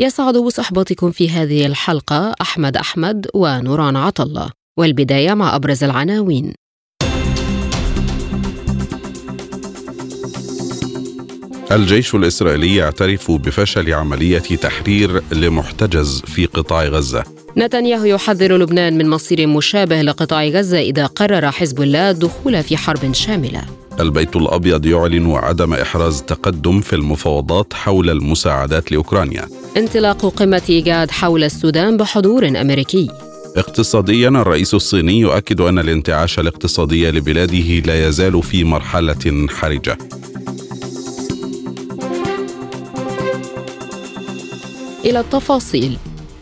يسعد بصحبتكم في هذه الحلقة أحمد أحمد ونوران عطلة والبداية مع أبرز العناوين. الجيش الإسرائيلي يعترف بفشل عملية تحرير لمحتجز في قطاع غزة. نتنياهو يحذر لبنان من مصير مشابه لقطاع غزة إذا قرر حزب الله الدخول في حرب شاملة. البيت الأبيض يعلن عدم إحراز تقدم في المفاوضات حول المساعدات لأوكرانيا. انطلاق قمة إيجاد حول السودان بحضور أمريكي. اقتصاديا الرئيس الصيني يؤكد أن الانتعاش الاقتصادي لبلاده لا يزال في مرحلة حرجة. إلى التفاصيل.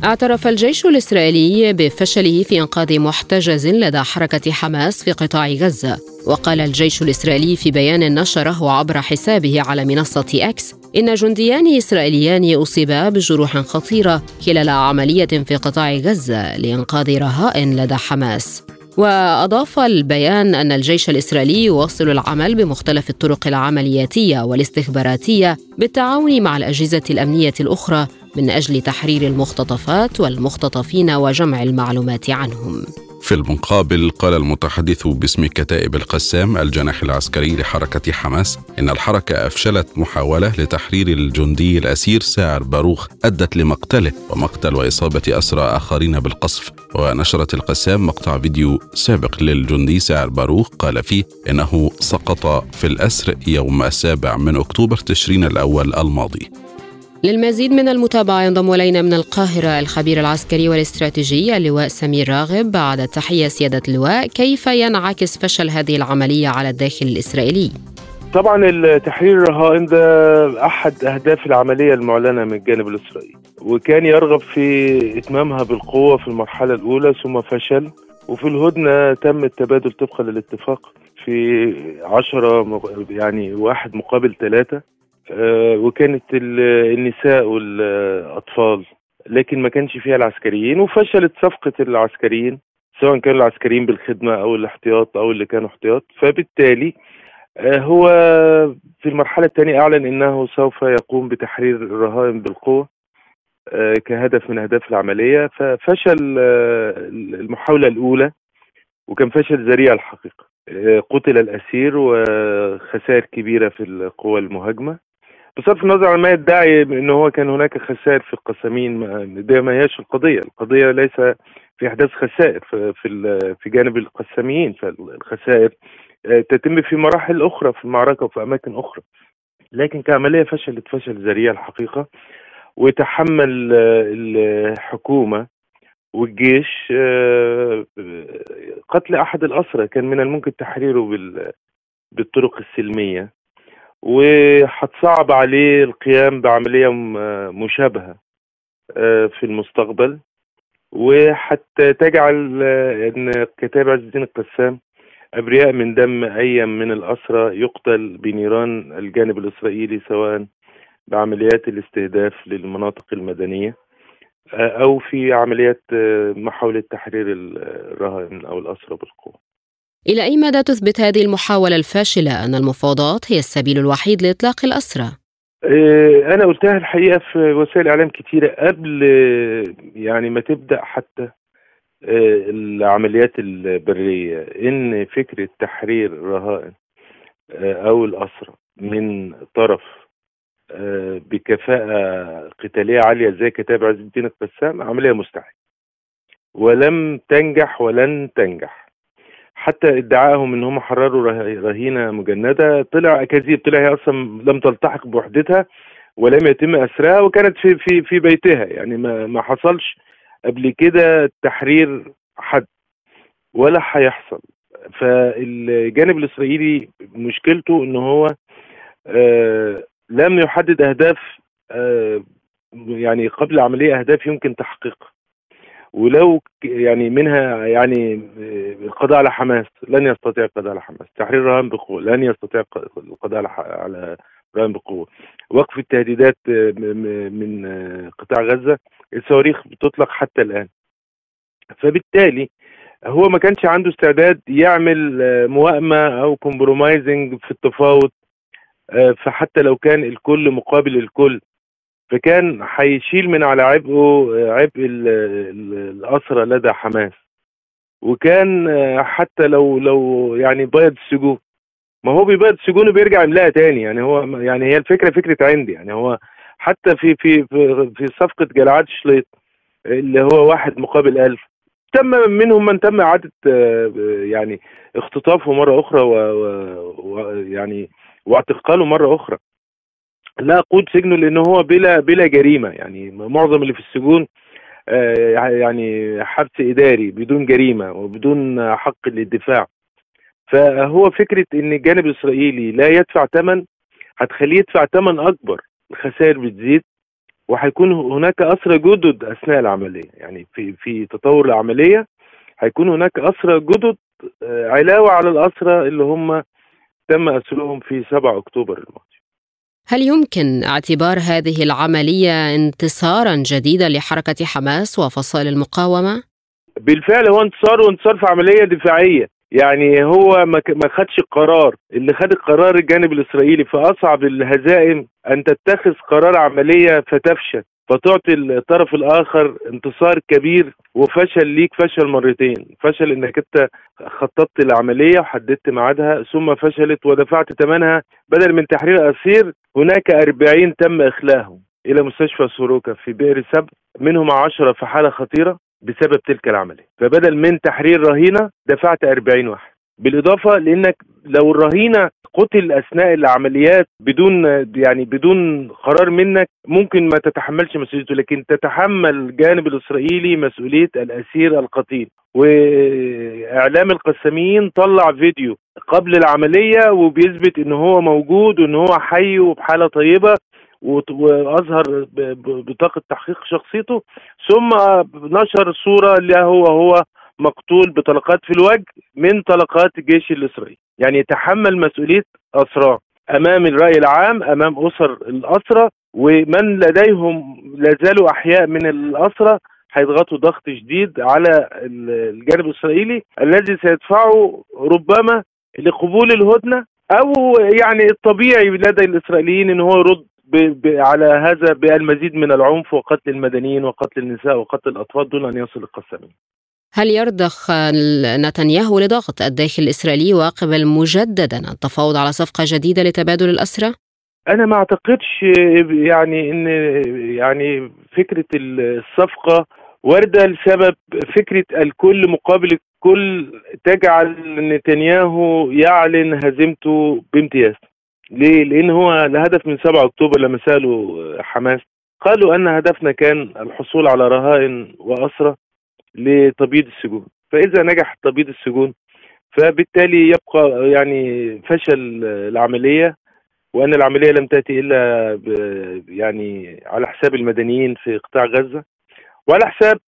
اعترف الجيش الإسرائيلي بفشله في إنقاذ محتجز لدى حركة حماس في قطاع غزة. وقال الجيش الإسرائيلي في بيان نشره عبر حسابه على منصة أكس إن جنديان إسرائيليان أصيبا بجروح خطيرة خلال عملية في قطاع غزة لإنقاذ رهائن لدى حماس. وأضاف البيان أن الجيش الإسرائيلي يواصل العمل بمختلف الطرق العملياتية والاستخباراتية بالتعاون مع الأجهزة الأمنية الأخرى من أجل تحرير المختطفات والمختطفين وجمع المعلومات عنهم. في المقابل قال المتحدث باسم كتائب القسام الجناح العسكري لحركة حماس إن الحركة أفشلت محاولة لتحرير الجندي الأسير ساعر باروخ أدت لمقتله ومقتل وإصابة أسرى آخرين بالقصف. ونشرت القسام مقطع فيديو سابق للجندي ساعر باروخ قال فيه إنه سقط في الأسر يوم السابع من أكتوبر تشرين الأول الماضي. للمزيد من المتابعة ينضم إلينا من القاهرة الخبير العسكري والاستراتيجي اللواء سمير راغب بعد التحية سيادة اللواء كيف ينعكس فشل هذه العملية على الداخل الإسرائيلي؟ طبعا التحرير الرهائن ده أحد أهداف العملية المعلنة من الجانب الإسرائيلي وكان يرغب في إتمامها بالقوة في المرحلة الأولى ثم فشل وفي الهدنة تم التبادل طبقا للاتفاق في عشرة يعني واحد مقابل ثلاثة وكانت النساء والأطفال لكن ما كانش فيها العسكريين وفشلت صفقة العسكريين سواء كانوا العسكريين بالخدمة أو الاحتياط أو اللي كانوا احتياط. فبالتالي آه، هو في المرحلة الثانية أعلن إنه سوف يقوم بتحرير الرهائن بالقوة آه، كهدف من أهداف العملية. ففشل المحاولة الأولى وكان فشل ذريع الحقيقة قتل الأسير وخسائر كبيرة في القوى المهاجمة. بصرف النظر عن ما يدعي ان هو كان هناك خسائر في القسامين ده ما هياش القضية، القضية ليس في أحداث خسائر في في, في جانب القساميين فالخسائر آه، تتم في مراحل أخرى في المعركة وفي أماكن أخرى. لكن كعملية فشلت فشل ذريع الحقيقة وتحمل آه، الحكومة والجيش آه، قتل أحد الأسرى. كان من الممكن تحريره بالطرق السلمية. وهتصعب عليه القيام بعملية مشابهة آه، في المستقبل. وحتى تجعل آه، إن كتاب عز الدين القسام أبرياء من دم اي من الأسرى يقتل بنيران الجانب الإسرائيلي سواء بعمليات الاستهداف للمناطق المدنية آه، أو في عمليات محاولة تحرير الرهائن أو الأسرى بالقوة. إلى أي مدى تثبت هذه المحاولة الفاشلة أن المفاوضات هي السبيل الوحيد لإطلاق الأسرى؟ إيه، أنا قلتها الحقيقة في وسائل إعلام كثيرة قبل يعني ما تبدأ حتى إيه، العمليات البرية إن فكرة تحرير الرهائن إيه، أو الأسرى من طرف بكفاءة قتالية عالية زي كتاب عز الدين القسام عملية مستحيلة ولم تنجح ولن تنجح حتى ادعائهم إن هم حرروا رهينة مجندة. طلع اكاذيب طلع هي أصلا لم تلتحق بوحدتها ولم يتم أسرها وكانت في في في بيتها. يعني ما ما حصلش قبل كده تحرير حد ولا هيحصل. فالجانب الإسرائيلي مشكلته إن هو آه لم يحدد أهداف آه يعني قبل العملية أهداف يمكن تحقيقها. ولو يعني منها يعني القضاء على حماس لن يستطيع القضاء على حماس. تحرير رهان بقوة لن يستطيع القضاء على رهان بقوة. وقف التهديدات من قطاع غزة الصواريخ بتطلق حتى الآن. فبالتالي هو ما كانش عنده استعداد يعمل موائمة أو كومبرومايزنج في التفاوض فحتى لو كان الكل مقابل الكل. فكان هيشيل من على عبئه عبء الأسرة لدى حماس. وكان حتى لو لو يعني بيض السجون ما هو بيبيض السجون وبيرجع يملاها تاني. يعني هو يعني هي الفكرة فكرة عندي. يعني هو حتى في في في, في صفقة جلعاد شليط اللي هو واحد مقابل ألف تم منهم من تم إعادة يعني اختطافه مرة أخرى ويعني واعتقاله مرة أخرى. لا قود سجنه لأنه هو بلا بلا جريمة. يعني معظم اللي في السجون يعني حبس إداري بدون جريمة وبدون حق للدفاع. فهو فكرة إن الجانب الإسرائيلي لا يدفع ثمن هتخليه يدفع ثمن أكبر. الخسائر بتزيد وهيكون هناك أسرى جدد أثناء العملية. يعني في في تطور العملية هيكون هناك أسرى جدد علاوة على الأسرى اللي هم تم أسرهم في 7 أكتوبر الماضي. هل يمكن اعتبار هذه العملية انتصارا جديدا لحركة حماس وفصائل المقاومة؟ بالفعل هو انتصار وانتصار في عملية دفاعية. يعني هو ما خدش القرار. اللي خد القرار الجانب الإسرائيلي في أصعب الهزائم أن تتخذ قرار عملية فتفشل. فتعطي الطرف الآخر انتصار كبير وفشل ليك فشل مرتين. فشل إنك أنت خططت العملية وحددت ميعادها ثم فشلت ودفعت ثمنها بدل من تحرير أسير هناك 40 تم إخلاهم. إلى مستشفى سوروكا في بئر سبع منهم 10 في حالة خطيرة بسبب تلك العملية. فبدل من تحرير رهينة دفعت 40 واحد. بالإضافة لأنك لو الرهينة قتل أثناء العمليات بدون يعني بدون قرار منك ممكن ما تتحملش مسؤوليته لكن تتحمل الجانب الإسرائيلي مسؤولية الأسير القتيل. وإعلام القسامين طلع فيديو قبل العملية وبيثبت إن هو موجود وإن هو حي وبحالة طيبة وأظهر بطاقة تحقيق شخصيته. ثم نشر صورة له هو هو مقتول بطلقات في الوجه من طلقات الجيش الإسرائيلي يعني يتحمل مسؤولية اسراه أمام الرأي العام أمام أسر الأسرى ومن لديهم لا زالوا أحياء من الأسرى هيضغطوا ضغط شديد على الجانب الإسرائيلي الذي سيدفعه ربما لقبول الهدنة أو يعني الطبيعي لدى الإسرائيليين إن هو يرد على هذا بألمزيد من العنف وقتل المدنيين وقتل النساء وقتل الأطفال دون أن يصل القسامين. هل يرضخ نتنياهو لضغط الداخل الإسرائيلي ويقبل مجددا التفاوض على صفقة جديدة لتبادل الأسرى؟ أنا ما أعتقدش يعني إن يعني فكرة الصفقة واردة لسبب فكرة الكل مقابل الكل تجعل نتنياهو يعلن هزيمته بامتياز. ليه؟ لأن هو الهدف من 7 أكتوبر لما سألوا حماس قالوا أن هدفنا كان الحصول على رهائن وأسرى لتبييض السجون. فإذا نجح تبييض السجون فبالتالي يبقى يعني فشل العملية وأن العملية لم تأتي إلا يعني على حساب المدنيين في قطاع غزة وعلى حساب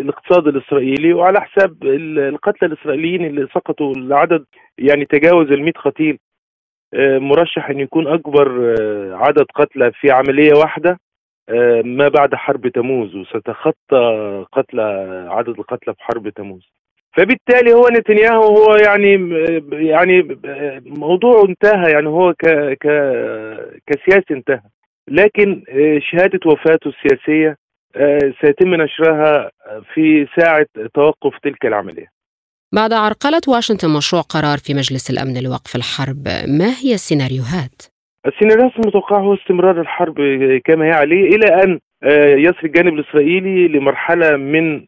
الاقتصاد الإسرائيلي وعلى حساب القتلى الإسرائيليين اللي سقطوا العدد يعني تجاوز ال 100 قتيل مرشح أن يكون أكبر عدد قتلى في عملية واحدة. ما بعد حرب تموز وستخطى قتلى عدد القتلى في حرب تموز. فبالتالي هو نتنياهو هو يعني يعني موضوعه انتهى يعني هو ك ك كسياسي انتهى. لكن شهادة وفاته السياسية سيتم نشرها في ساعة توقف تلك العملية. بعد عرقلة واشنطن مشروع قرار في مجلس الأمن لوقف الحرب ما هي السيناريوهات؟ السيناريو المتوقع هو استمرار الحرب كما هي عليه إلى أن يصل الجانب الإسرائيلي لمرحلة من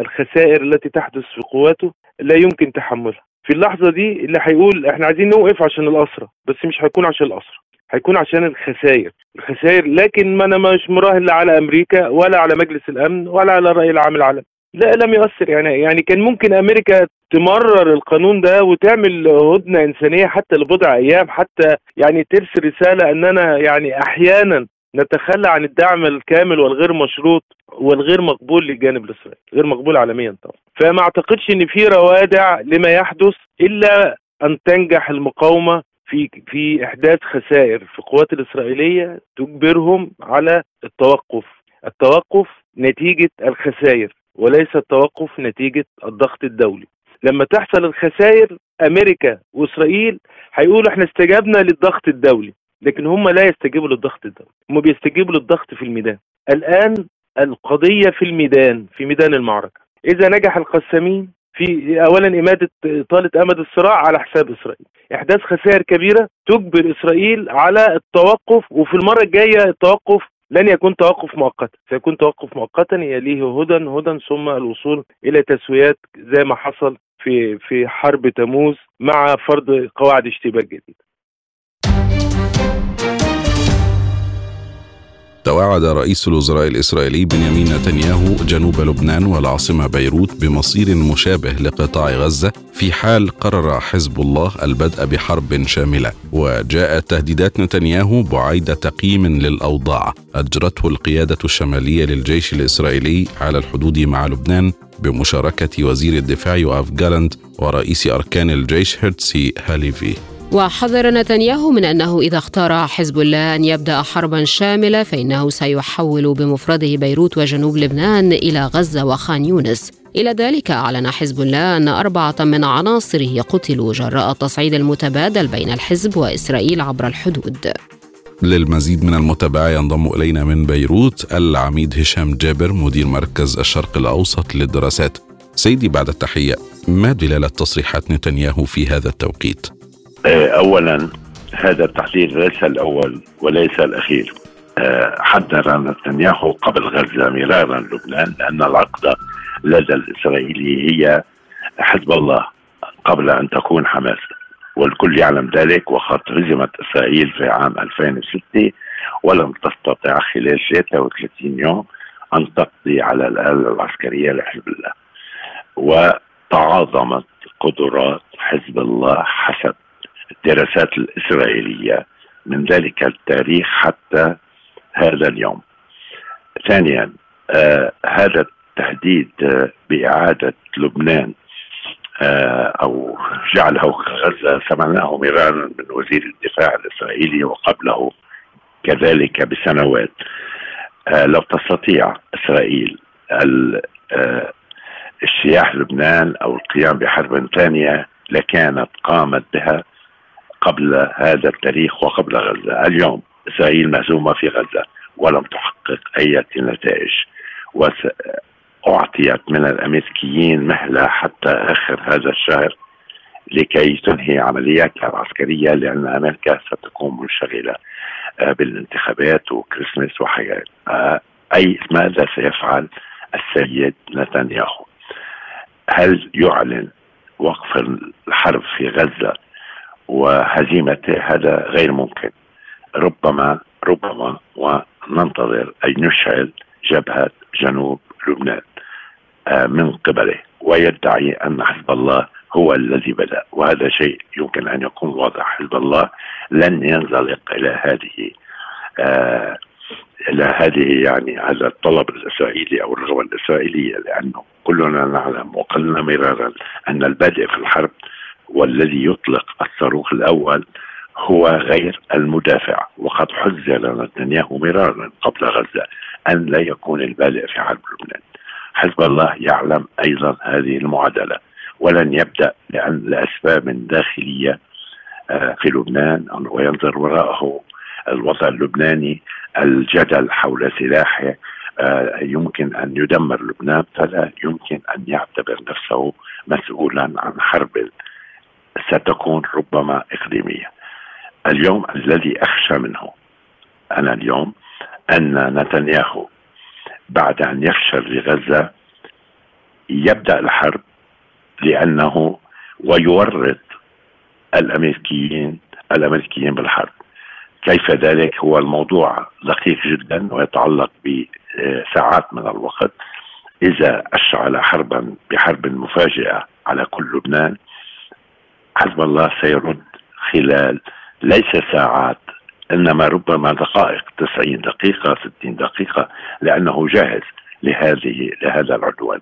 الخسائر التي تحدث في قواته لا يمكن تحملها. في اللحظة دي اللي هيقول إحنا عايزين نوقف عشان الاسرى بس مش هيكون عشان الاسرى هيكون عشان الخسائر الخسائر لكن ما أنا مش مراهن لا على أمريكا ولا على مجلس الأمن ولا على الراي العام العالمي لا لم يؤثر. يعني يعني كان ممكن أمريكا تمرر القانون ده وتعمل هدنة إنسانية حتى لبضع أيام حتى يعني ترسل رسالة أننا يعني أحيانا نتخلى عن الدعم الكامل والغير مشروط والغير مقبول للجانب الاسرائيلي غير مقبول عالميا طبعا. فما أعتقدش إن في روادع لما يحدث إلا أن تنجح المقاومة في في إحداث خسائر في القوات الإسرائيلية تجبرهم على التوقف. التوقف نتيجة الخسائر. وليس التوقف نتيجة الضغط الدولي. لما تحصل الخسائر أمريكا وإسرائيل هيقولوا إحنا استجبنا للضغط الدولي لكن هم لا يستجيبوا للضغط الدولي هم بيستجيبوا للضغط في الميدان. الآن القضية في الميدان في ميدان المعركة. إذا نجح القسامين في اولا إمادة اطاله أمد الصراع على حساب إسرائيل. إحداث خسائر كبيرة تجبر إسرائيل على التوقف وفي المرة الجاية التوقف لن يكون توقف مؤقتا سيكون توقف مؤقتا يليه هدى هدى ثم الوصول إلى تسويات زي ما حصل في في حرب تموز مع فرض قواعد اشتباك جديده توعد رئيس الوزراء الإسرائيلي بنيامين نتنياهو جنوب لبنان والعاصمة بيروت بمصير مشابه لقطاع غزة في حال قرر حزب الله البدء بحرب شاملة. وجاءت تهديدات نتنياهو بعيد تقييم للأوضاع. أجرته القيادة الشمالية للجيش الإسرائيلي على الحدود مع لبنان بمشاركة وزير الدفاع يوآف جالنت ورئيس أركان الجيش هيرتسي هاليفي. وحذر نتنياهو من أنه إذا اختار حزب الله أن يبدأ حربا شاملة فإنه سيحول بمفرده بيروت وجنوب لبنان إلى غزة وخان يونس. إلى ذلك أعلن حزب الله أن أربعة من عناصره قتلوا جراء التصعيد المتبادل بين الحزب وإسرائيل عبر الحدود. للمزيد من المتابعة ينضم إلينا من بيروت العميد هشام جابر مدير مركز الشرق الأوسط للدراسات. سيدي بعد التحية ما دلالة تصريحات نتنياهو في هذا التوقيت؟ آه، اولا هذا التحذير ليس الأول وليس الأخير. آه، حذر نتنياهو قبل غزة مرارا لبنان لأن العقده لدى الإسرائيلي هي حزب الله قبل أن تكون حماس. والكل يعلم ذلك وقد هزمت إسرائيل في عام 2006 ولم تستطع خلال 33 يوم أن تقضي على الآلة العسكرية لحزب الله. وتعاظمت قدرات حزب الله حسب الدراسات الإسرائيلية من ذلك التاريخ حتى هذا اليوم. ثانيا آه هذا التهديد آه بإعادة لبنان آه أو جعله غزة سمعناه مرارا من وزير الدفاع الإسرائيلي وقبله كذلك بسنوات. آه لو تستطيع إسرائيل اجتياح لبنان أو القيام بحرب ثانية لكانت قامت بها. قبل هذا التاريخ وقبل غزة. اليوم إسرائيل مهزومة في غزة ولم تحقق أي نتائج. وأعطيت من الأمريكيين مهلة حتى آخر هذا الشهر لكي تنهي عملياتها العسكرية لأن أمريكا ستكون منشغلة آه، بالانتخابات وكريسماس وحاجات. آه، أي ماذا سيفعل السيد نتنياهو؟ هل يعلن وقف الحرب في غزة وهزيمته هذا غير ممكن. ربما ربما وننتظر أن يشعل جبهة جنوب لبنان آه، من قبله. ويدعي أن حزب الله هو الذي بدأ وهذا شيء يمكن أن يكون واضح. حزب الله لن ينزلق إلى هذه آه إلى هذه يعني هذا الطلب الإسرائيلي أو الرغبة الإسرائيلية لأنه كلنا نعلم وقلنا مرارا أن البادئ في الحرب والذي يطلق الصاروخ الأول هو غير المدافع وقد حذر نتنياهو مرارا قبل غزة أن لا يكون البالغ في حرب لبنان. حزب الله يعلم أيضا هذه المعادلة ولن يبدأ لأن لاسباب داخليه آه، في لبنان وينظر وراءه الوضع اللبناني الجدل حول سلاحه آه، يمكن أن يدمر لبنان فلا يمكن أن يعتبر نفسه مسؤولا عن حرب ستكون ربما إقليمية. اليوم الذي أخشى منه أنا اليوم أن نتنياهو بعد أن يفشل لغزة يبدأ الحرب لأنه ويورط الأمريكيين الأمريكيين بالحرب. كيف ذلك؟ هو الموضوع دقيق جدا ويتعلق بساعات من الوقت. إذا أشعل حربا بحرب مفاجئة على كل لبنان حزب الله سيرد خلال ليس ساعات إنما ربما دقائق 90 دقيقة 60 دقيقة لأنه جاهز لهذه لهذا العدوان.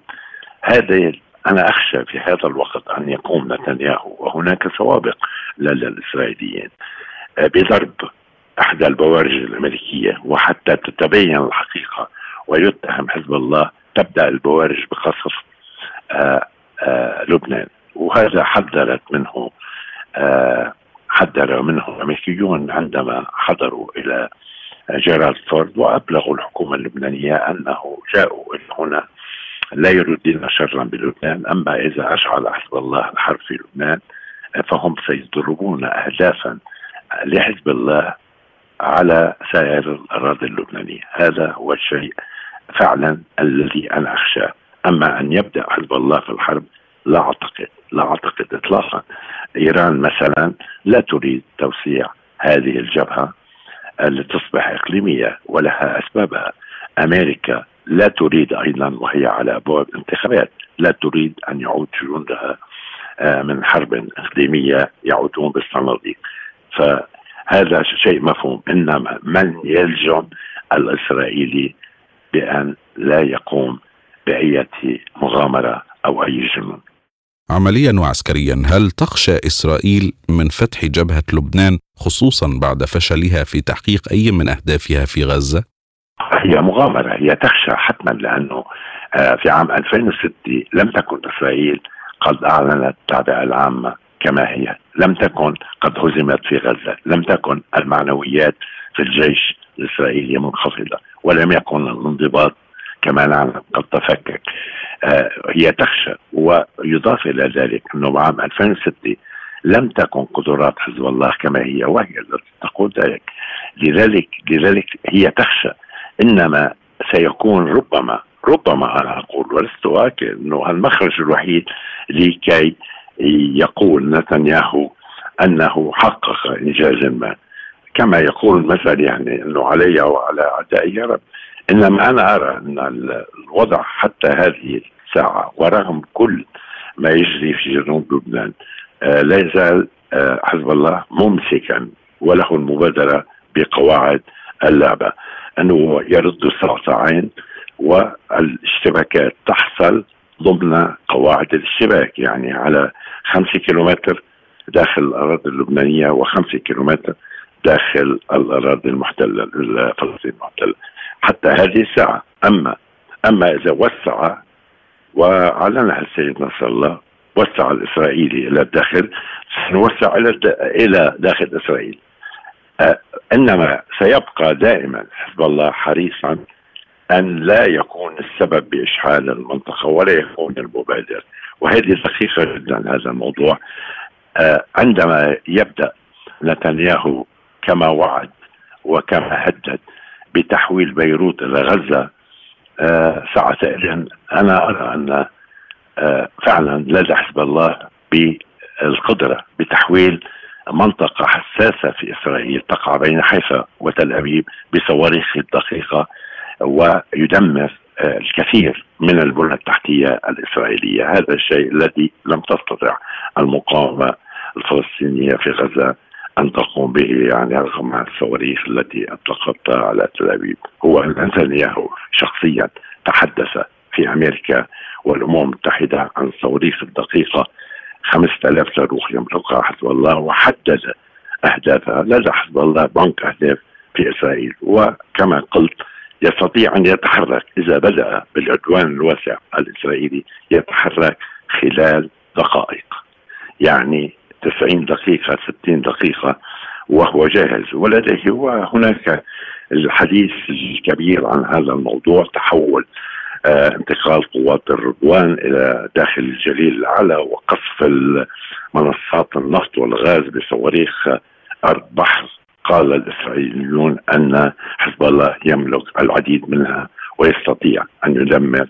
هذا أنا أخشى في هذا الوقت أن يقوم نتنياهو وهناك سوابق للاسرائيليين آه، بضرب احدى البوارج الأمريكية وحتى تتبين الحقيقة ويتهم حزب الله تبدأ البوارج بقصف آه، آه، لبنان. وهذا حذرت منه حذر منه الأمريكيون عندما حضروا إلى جيرالد فورد وأبلغوا الحكومة اللبنانية أنه جاءوا إلى هنا لا يريدون شرا بلبنان أما إذا أشعل حزب الله الحرب في لبنان فهم سيضربون اهدافا لحزب الله على سائر الأراضي اللبنانية، هذا هو الشيء فعلا الذي أنا أخشاه، أما أن يبدأ حزب الله في الحرب لا أعتقد لا أعتقد اطلاقا. إيران مثلا لا تريد توسيع هذه الجبهة لتصبح إقليمية ولها أسبابها. أمريكا لا تريد أيضا وهي على ابواب انتخابات لا تريد أن يعود جنودها آه، من حرب إقليمية يعودون بالصناديق فهذا شيء مفهوم. إنما من يلزم الإسرائيلي بأن لا يقوم بأي مغامرة أو أي جنون؟ عمليا وعسكريا هل تخشى إسرائيل من فتح جبهة لبنان خصوصا بعد فشلها في تحقيق أي من أهدافها في غزة؟ هي مغامرة هي تخشى حتما لأنه آه، في عام 2006 لم تكن إسرائيل قد أعلنت التعبئه العامه كما هي، لم تكن قد هزمت في غزة، لم تكن المعنويات في الجيش الإسرائيلي منخفضة، ولم يكن الانضباط كما نعلم قد تفكك. آه، هي تخشى ويضاف إلى ذلك أنه عام 2006 لم تكن قدرات حزب الله كما هي وهي التي تقول ذلك. لذلك لذلك هي تخشى. إنما سيكون ربما ربما أنا أقول ولست اؤكد أنه المخرج الوحيد لكي يقول نتنياهو أنه حقق انجازا ما. كما يقول المثل يعني أنه علي وعلى اعدائي رب. إنما أنا أرى أن الوضع حتى هذه الساعة ورغم كل ما يجري في جنوب لبنان آه لا يزال آه حزب الله ممسكا وله المبادرة بقواعد اللعبة. أنه يرد الصراصعين والاشتباكات تحصل ضمن قواعد الاشتباك يعني على خمسة كيلومتر داخل الأراضي اللبنانية وخمسة كيلومتر داخل الأراضي المحتلة الفلسطينية المحتلة. حتى هذه الساعة. أما أما إذا وسع وأعلنها السيد نصر الله وسع الإسرائيلي إلى الداخل سنوسع إلى إلى داخل إسرائيل. آه، إنما سيبقى دائما حزب الله حريصا أن لا يكون السبب بإشحال المنطقة ولا يكون المبادر. وهذه دقيقة جدا هذا الموضوع آه، عندما يبدأ نتنياهو كما وعد وكما هدد بتحويل بيروت إلى غزة آه، ساعتئذ أنا أرى أن فعلا لدى حزب الله بالقدرة بتحويل منطقة حساسة في إسرائيل تقع بين حيفا وتل أبيب بصواريخ الدقيقة ويدمر آه، الكثير من البنى التحتية الإسرائيلية. هذا الشيء الذي لم تستطع المقاومة الفلسطينية في غزة أن تقوم به يعني رغم الصواريخ التي أطلقتها على تل أبيب. هو نتنياهو شخصيا تحدث في أمريكا والأمم المتحدة عن الصواريخ الدقيقة 5000 صاروخ يملكها حزب الله وحدد اهدافها لدى حزب الله بنك أهداف في إسرائيل. وكما قلت يستطيع أن يتحرك إذا بدأ بالعدوان الواسع الإسرائيلي يتحرك خلال دقائق. يعني 90 دقيقة 60 دقيقة وهو جاهز. ولديه هناك الحديث الكبير عن هذا الموضوع تحول آه، انتقال قوات الرضوان إلى داخل الجليل الاعلى وقصف منصات النفط والغاز بصواريخ ارض بحر قال الإسرائيليون أن حزب الله يملك العديد منها ويستطيع أن يدمر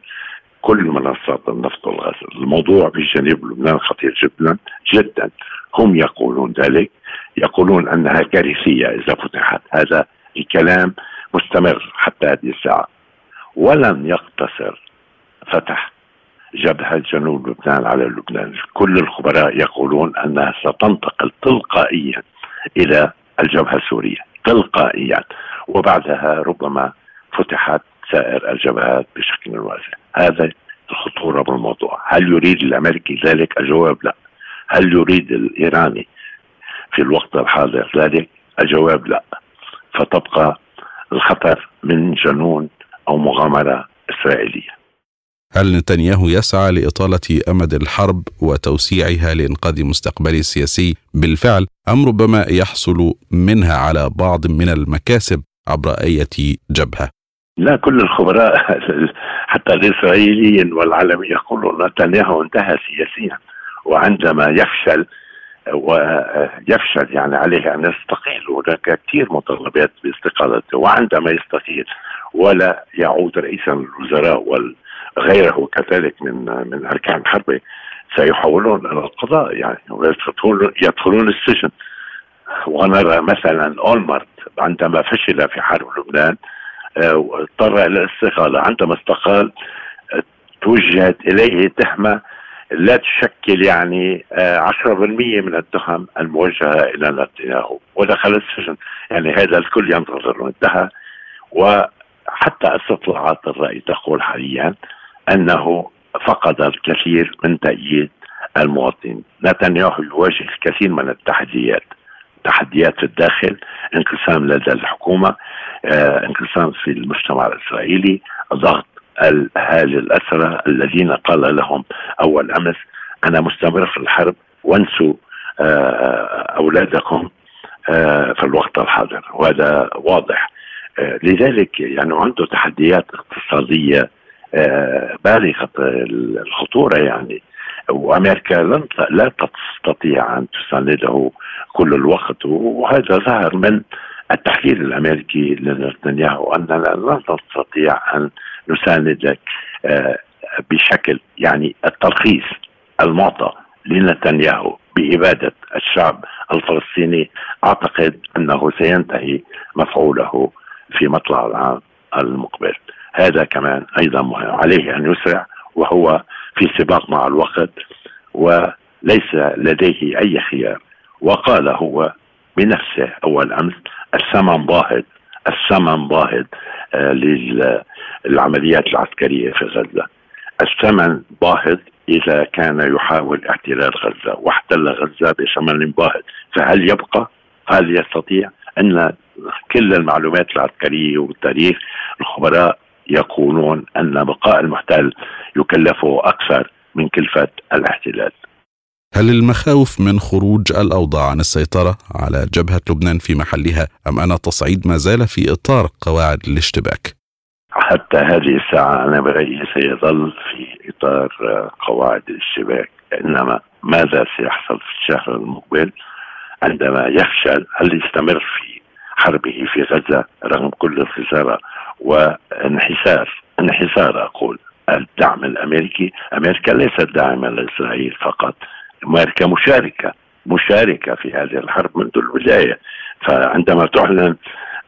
كل منصات النفط والغاز. الموضوع في جنوب لبنان خطير جدا جدا. هم يقولون ذلك يقولون أنها كارثية إذا فتحت. هذا الكلام مستمر حتى هذه الساعة. ولن يقتصر فتح جبهة جنوب لبنان على لبنان. كل الخبراء يقولون أنها ستنتقل تلقائيا إلى الجبهة السورية. تلقائيا. وبعدها ربما فتحت سائر الجبهات بشكل واسع. هذا الخطورة بالموضوع. هل يريد الأمريكي ذلك؟ الجواب لا. هل يريد الإيراني في الوقت الحاضر ذلك؟ الجواب لا. فتبقى الخطر من جنون أو مغامرة إسرائيلية. هل نتنياهو يسعى لإطالة أمد الحرب وتوسيعها لإنقاذ مستقبله السياسي بالفعل أم ربما يحصل منها على بعض من المكاسب عبر أية جبهة؟ لا كل الخبراء حتى الإسرائيليين والعالم يقولون نتنياهو انتهى سياسيا وعندما يفشل ويفشل يعني عليه أن يستقيل. هناك كثير مطالبات باستقالته وعندما يستقيل ولا يعود رئيسا للوزراء وغيره كذلك من من أركان الحرب سيحولون إلى القضاء يعني ويدخلون يدخلون السجن. ونرى مثلا اولمارت عندما فشل في حرب لبنان آه، اضطر إلى الاستقالة. عندما استقال توجهت إليه تهمة لا تشكل يعني 10% آه، من التهم الموجهة إلى نتنياهو. ودخل السجن. يعني هذا الكل ينتظر انتهى وحتى استطلاعات الرأي تقول حاليا أنه فقد الكثير من تأييد المواطنين. نتنياهو يواجه الكثير من التحديات. تحديات في الداخل انقسام لدى الحكومة آه، انقسام في المجتمع الإسرائيلي ضغط الأهالي الاسرى الذين قال لهم أول أمس أنا مستمر في الحرب وانسوا آه، أولادكم آه، في الوقت الحاضر. وهذا واضح. لذلك يعني عنده تحديات اقتصادية بالغة الخطورة يعني. وأمريكا لن لا تستطيع أن تسانده كل الوقت وهذا ظهر من التحليل الأمريكي لنتنياهو أننا لن نستطيع أن نساندك آه، بشكل يعني الترخيص المعطى لنتنياهو بإبادة الشعب الفلسطيني. أعتقد أنه سينتهي مفعوله في مطلع العام المقبل. هذا كمان أيضا مهم عليه أن يسرع وهو في سباق مع الوقت وليس لديه أي خيار. وقال هو بنفسه أول أمس الثمن باهظ الثمن باهظ آه للعمليات العسكرية في غزة. الثمن باهظ إذا كان يحاول احتلال غزة واحتل غزة بثمن باهظ فهل يبقى؟ هل يستطيع؟ أن كل المعلومات العسكرية والتاريخ الخبراء يقولون أن بقاء المحتل يكلفه أكثر من كلفة الاحتلال هل المخاوف من خروج الأوضاع عن السيطرة على جبهة لبنان في محلها أم أن التصعيد ما زال في إطار قواعد الاشتباك؟ حتى هذه الساعة أنا برأيي سيظل في إطار قواعد الاشتباك إنما ماذا سيحصل في الشهر المقبل عندما يفشل هل يستمر في حربه في غزة رغم كل الخسارة وانحسار انحسار أقول الدعم الأمريكي. أمريكا ليست داعمه لإسرائيل فقط أمريكا مشاركة مشاركة في هذه الحرب منذ البدايه فعندما تعلن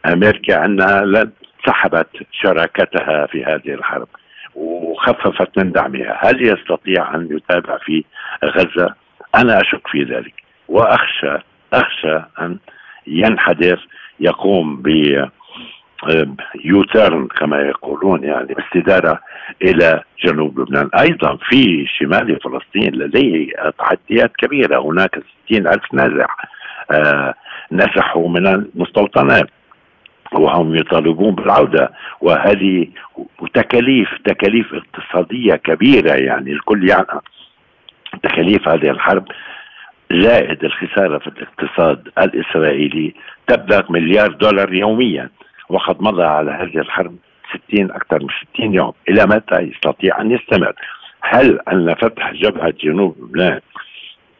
أمريكا أنها لن سحبت شراكتها في هذه الحرب وخففت من دعمها هل يستطيع أن يتابع في غزة؟ أنا أشك في ذلك. وأخشى أخشى أن ينحدر يقوم ب يوترن كما يقولون يعني باستدارة إلى جنوب لبنان. أيضا في شمال فلسطين لديه تحديات كبيرة. هناك ستين ألف نازح آه نزحوا من المستوطنات وهم يطالبون بالعودة. وهذه تكاليف تكاليف اقتصادية كبيرة يعني الكل يعلم تكاليف هذه الحرب. زائد الخسارة في الاقتصاد الإسرائيلي تبلغ مليار دولار يوميا. وقد مضى على هذه الحرب 60 أكثر من 60 يوم. إلى متى يستطيع أن يستمر؟ هل أن فتح جبهة جنوب لبنان